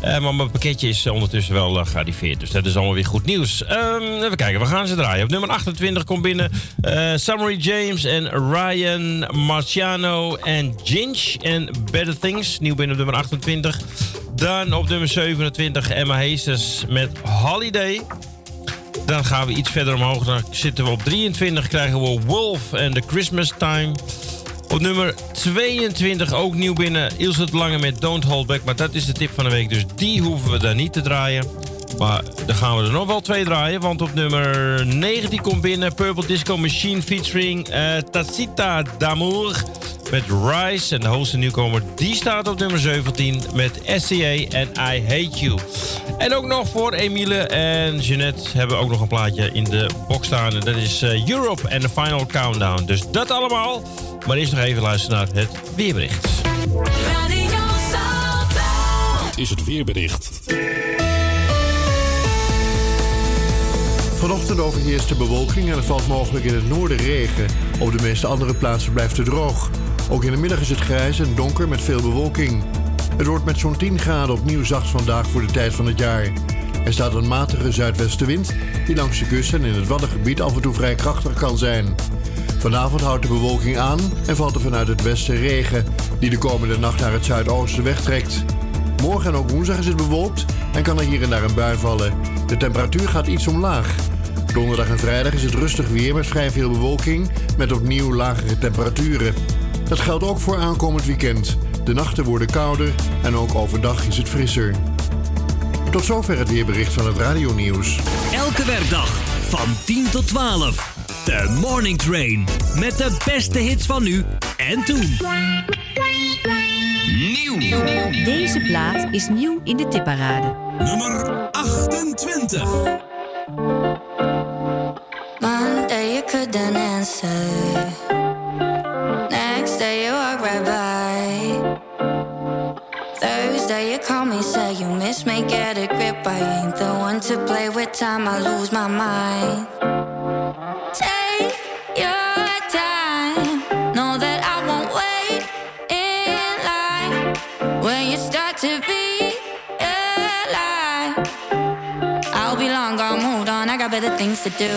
Eh, maar mijn pakketje is ondertussen wel gearriveerd. Dus dat is allemaal weer goed nieuws. Ehm, even kijken, we gaan ze draaien. Op nummer 28 komt binnen Summary James en Ryan Marciano en Ginch en Better Things. Nieuw binnen op nummer 28. Dan op nummer 27 Emma Heesters met Holiday. Dan gaan we iets verder omhoog. Dan zitten we op 23. Krijgen we Wolf en The Christmas Time. Op nummer 22 ook nieuw binnen. Ilse het Lange met Don't Hold Back. Maar dat is de tip van de week. Dus die hoeven we daar niet te draaien. Maar dan gaan we er nog wel twee draaien. Want op nummer 19 komt binnen Purple Disco Machine featuring eh, Tacita d'Amour met Rise. En de hoogste nieuwkomer die staat op nummer 17 met SCA en I Hate You. En ook nog voor Emile en Jeanette hebben we ook nog een plaatje in de box staan. En dat is eh, Europe and the Final Countdown. Dus dat allemaal. Maar eerst nog even luisteren naar het weerbericht. Dit is het weerbericht. Vanochtend overheerst de bewolking en er valt mogelijk in het noorden regen. Op de meeste andere plaatsen blijft het droog. Ook in de middag is het grijs en donker met veel bewolking. Het wordt met zo'n 10 graden opnieuw zacht vandaag voor de tijd van het jaar. Er staat een matige zuidwestenwind die langs de kust en in het Waddengebied af en toe vrij krachtig kan zijn. Vanavond houdt de bewolking aan en valt er vanuit het westen regen, die de komende nacht naar het zuidoosten wegtrekt. Morgen en ook woensdag is het bewolkt en kan er hier en daar een bui vallen. De temperatuur gaat iets omlaag. Donderdag en vrijdag is het rustig weer met vrij veel bewolking, met opnieuw lagere temperaturen. Dat geldt ook voor aankomend weekend. De nachten worden kouder en ook overdag is het frisser. Tot zover het weerbericht van het radionieuws. Elke werkdag van 10 tot 12. De Morning Train. Met de beste hits van nu en toen. Nieuw. Deze plaat is nieuw in de tipparade. Nummer 28. Monday you couldn't answer. Next day you walk right by. Thursday you call me, say you miss me, get a grip. I ain't the one to play with time, I lose my mind. To be alive, I'll be long gone, moved on. I got better things to do.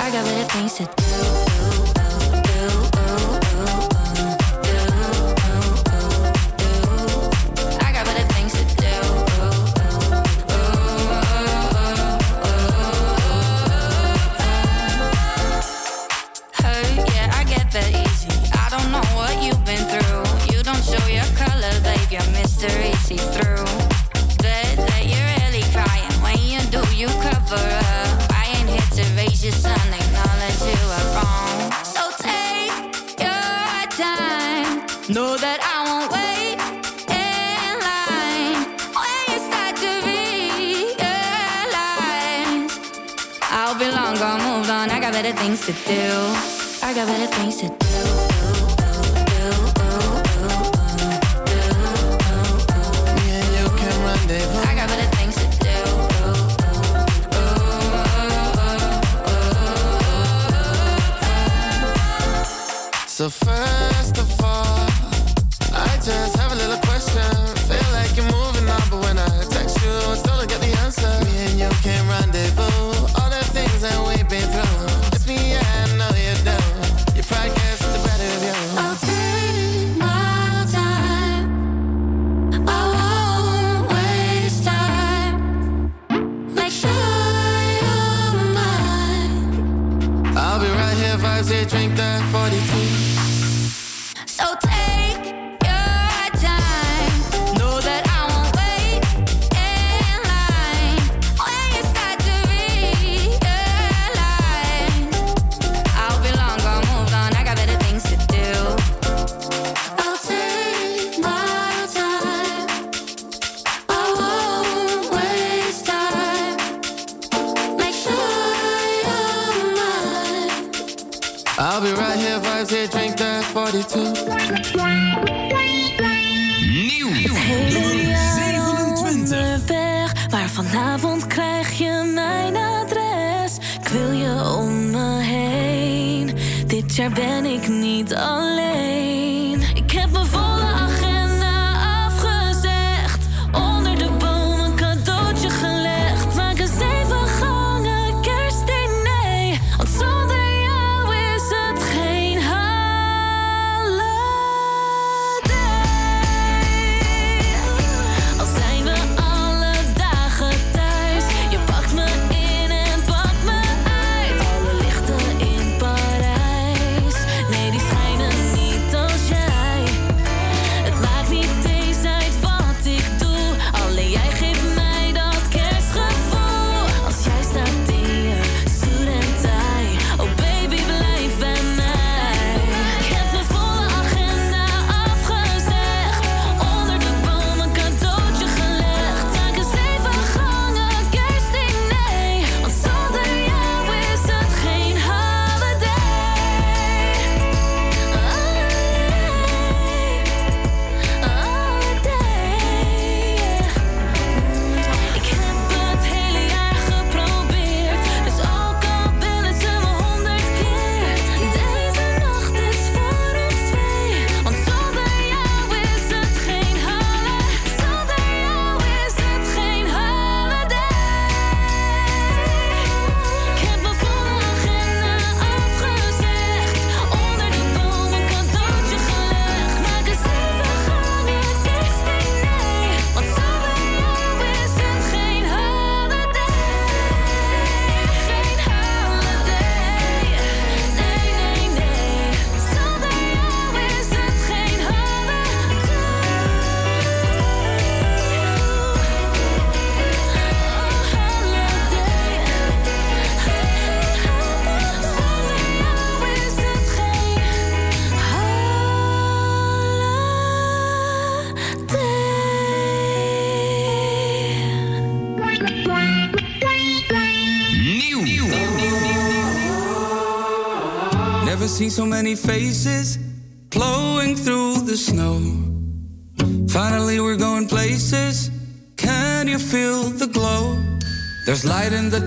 I got better things to do. Better things to do. I got better things to do. I got better things to do. So first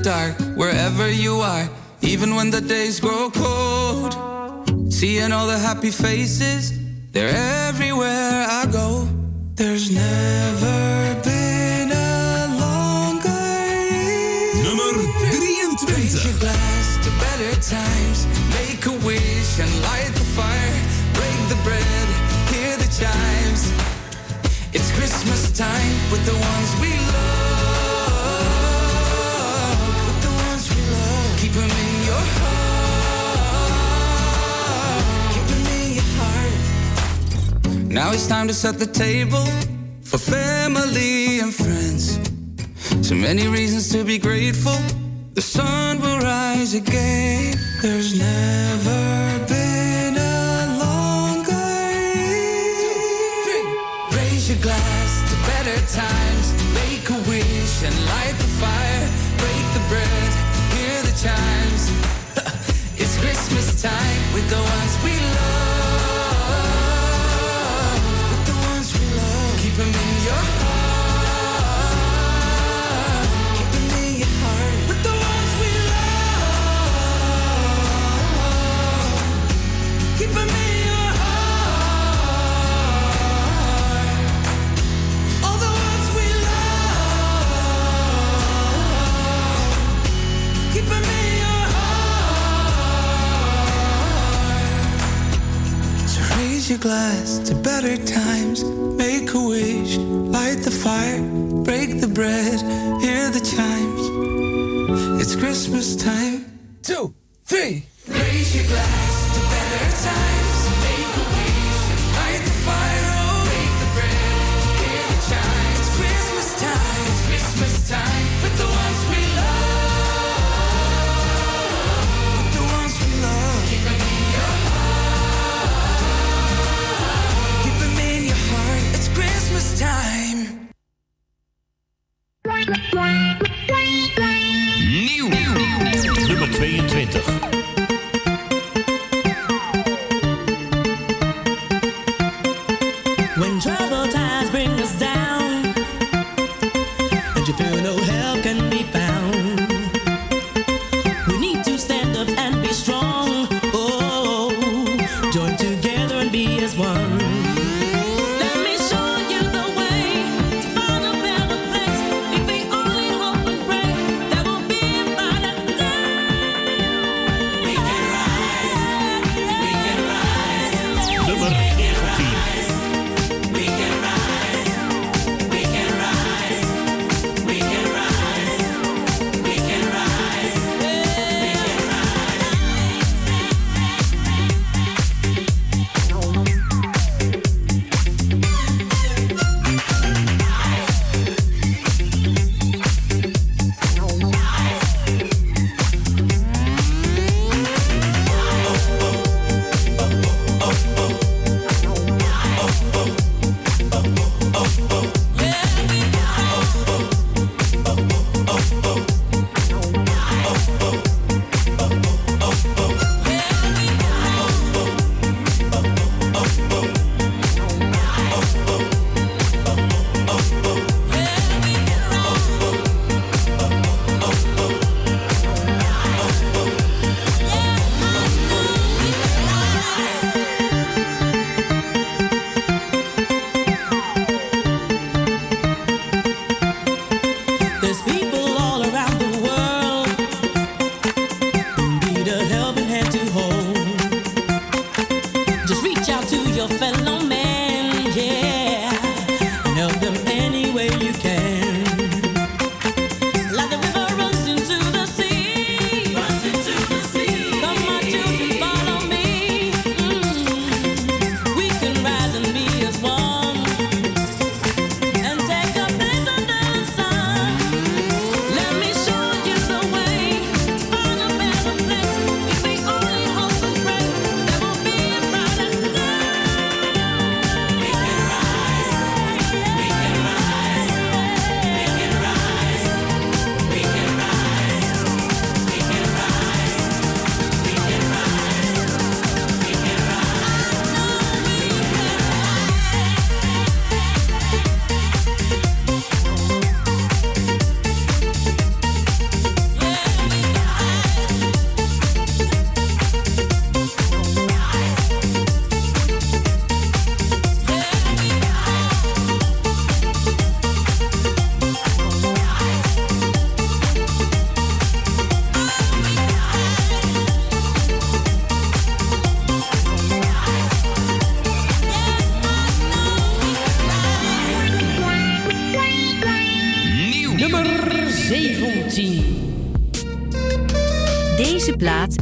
dark, wherever you are, even when the days grow cold. Seeing all the happy faces, they're everywhere I go. There's never been a longer Nummer 23. Raise your glass to better times. Make a wish and light the fire. Break the bread, hear the chimes. It's Christmas time with the ones we Now it's time to set the table for family and friends. So many reasons to be grateful. The sun will rise again. There's never been raise your glass to better times. Make a wish, light the fire, break the bread, hear the chimes. It's Christmas time. Two, three. Raise your glass.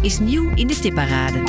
Is nieuw in de tipparade.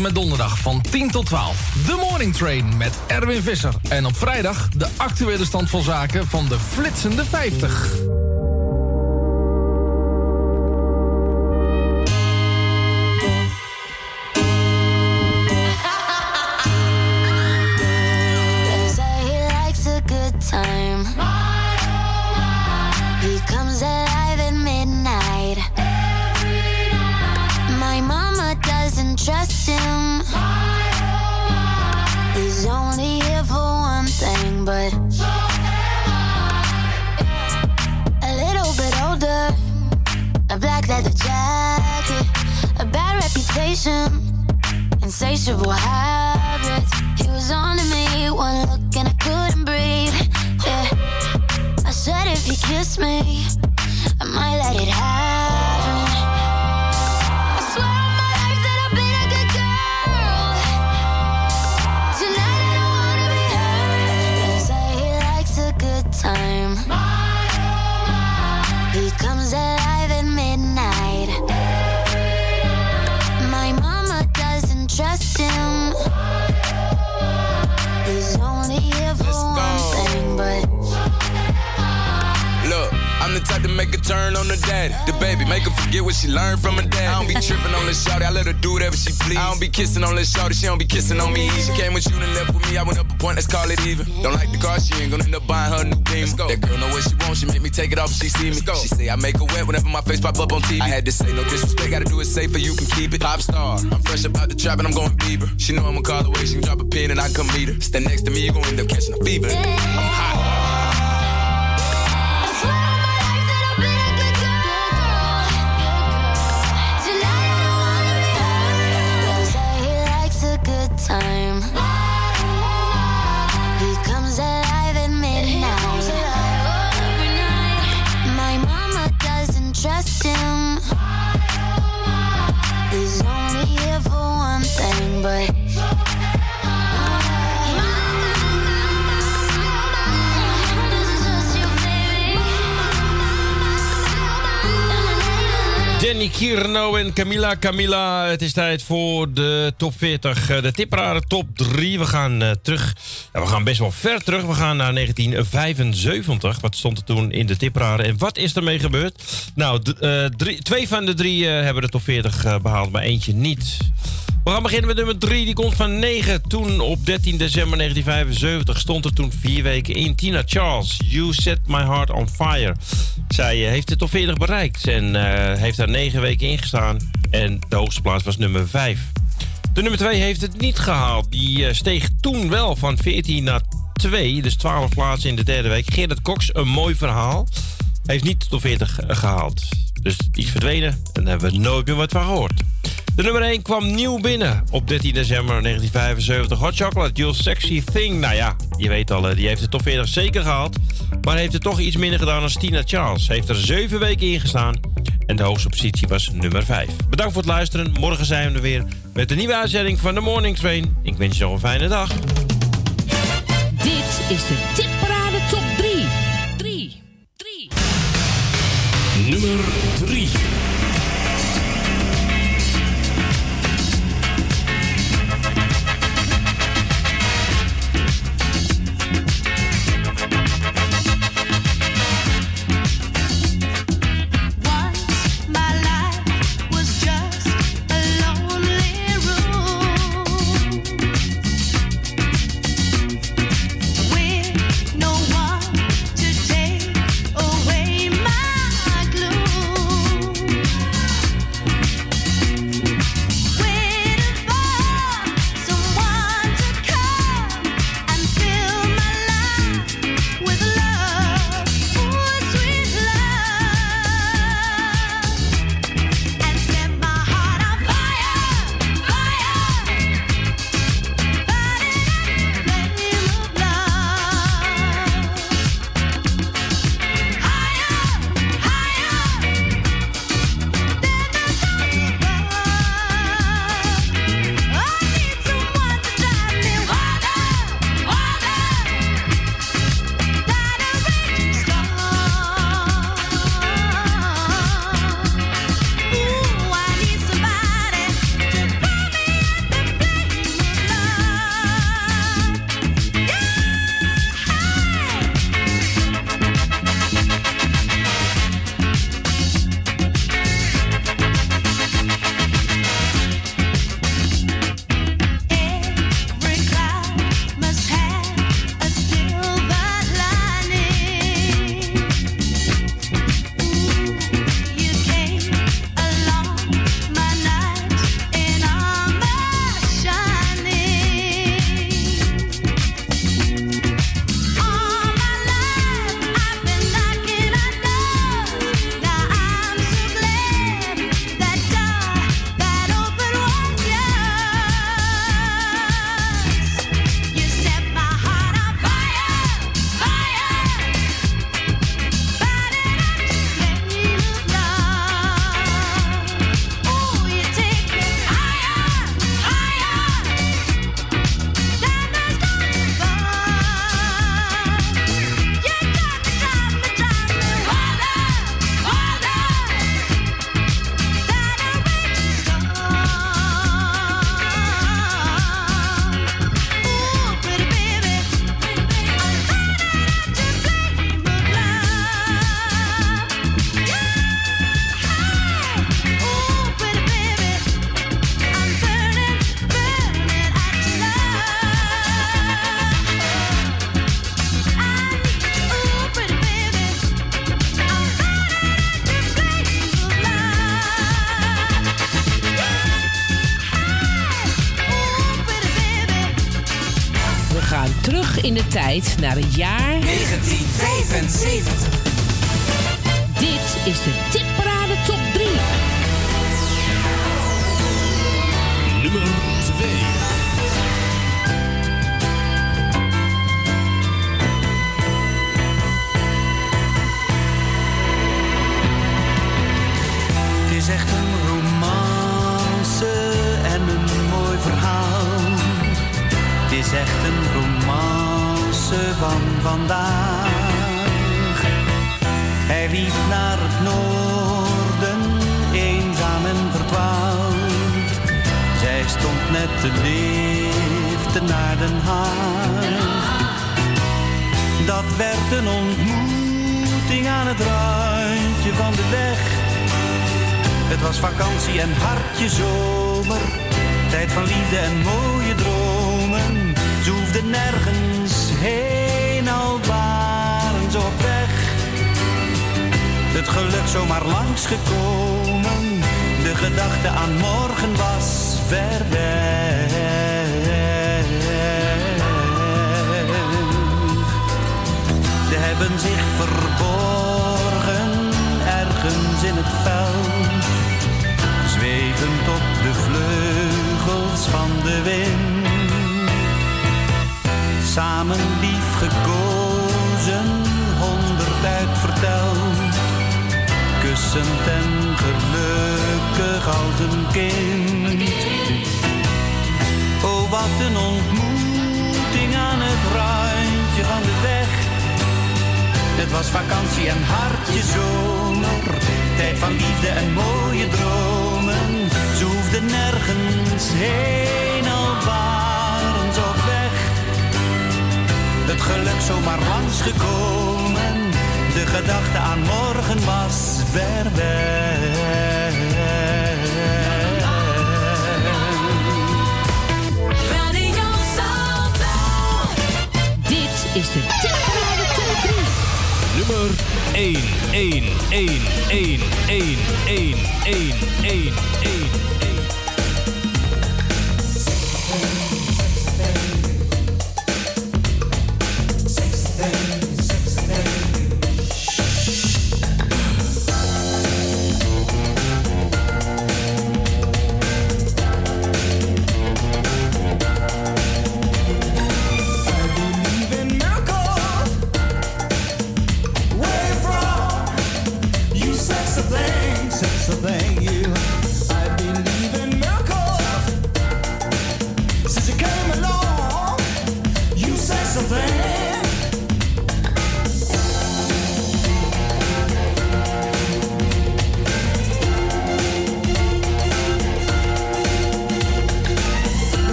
Met donderdag van 10 tot 12. The Morning Train met Erwin Visser. En op vrijdag de actuele stand van zaken van de flitsende 50. Kissing on this shawty, she don't be kissing on me. She came with you and left with me, I went up a point, let's call it even. Don't like the car, she ain't gonna end up buying her new beam. That girl know what she wants, she make me take it off if she see me. Go. She say I make her wet whenever my face pop up on TV. I had to say no disrespect, gotta do it safer, you can keep it. Pop star, I'm fresh about the trap and I'm going Bieber. She know I'ma call away, she can drop a pin and I can come meet her. Stand next to me, you gon' end up catching a fever. I'm hot. Danny Kierno en Camila Camila. Het is tijd voor de top 40. eh, De tipparade top 3. We gaan eh, terug. Ja, we gaan best wel ver terug. We gaan naar 1975. Wat stond er toen in de tipparade en wat is ermee gebeurd? Nou, eh, drie- twee van de drie hebben de top 40 eh, behaald, maar eentje niet. We gaan beginnen met nummer 3. Die komt van 9. Toen op 13 december 1975 stond er toen vier weken in. Tina Charles, You Set My Heart on Fire. Zij eh, heeft de top 40 bereikt en eh, heeft daar 9 weken in gestaan. En de hoogste plaats was nummer 5. De nummer 2 heeft het niet gehaald. Die eh, steeg toen wel van 14 naar 2. Dus 12 plaatsen in de derde week. Gerrit Cox, een mooi verhaal. Heeft niet top 40 gehaald. Dus die is verdwenen en daar hebben we nooit meer wat van gehoord. De nummer 1 kwam nieuw binnen op 13 december 1975. Hot Chocolate, Your Sexy Thing. Nou ja, je weet al, eh, die heeft de top 40 zeker gehaald. Maar heeft het toch iets minder gedaan dan Tina Charles. Heeft er 7 weken in gestaan. En de hoogste positie was nummer 5. Bedankt voor het luisteren. Morgen zijn we er weer met een nieuwe uitzending van de Morning Train. Ik wens je nog een fijne dag. Dit is de Tipparade Top 3. 3. Nummer 3. Once tijd 1, 1, 1, 1, 1, 1, 1.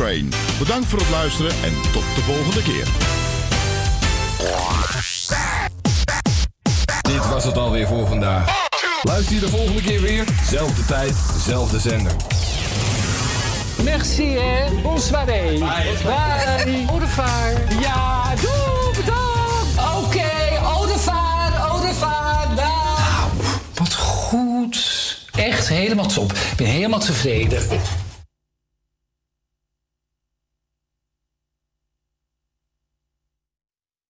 Train. Bedankt voor het luisteren en tot de volgende keer. Dit was het alweer voor vandaag. Luister je de volgende keer weer. Zelfde tijd, zelfde zender. Merci, hè. Bonsoir. Bye. Bye. Au revoir. Ja, doe, bedankt. Oké, au revoir, au revoir. Dag. Nou, wat goed. Echt helemaal top. Ik ben helemaal tevreden.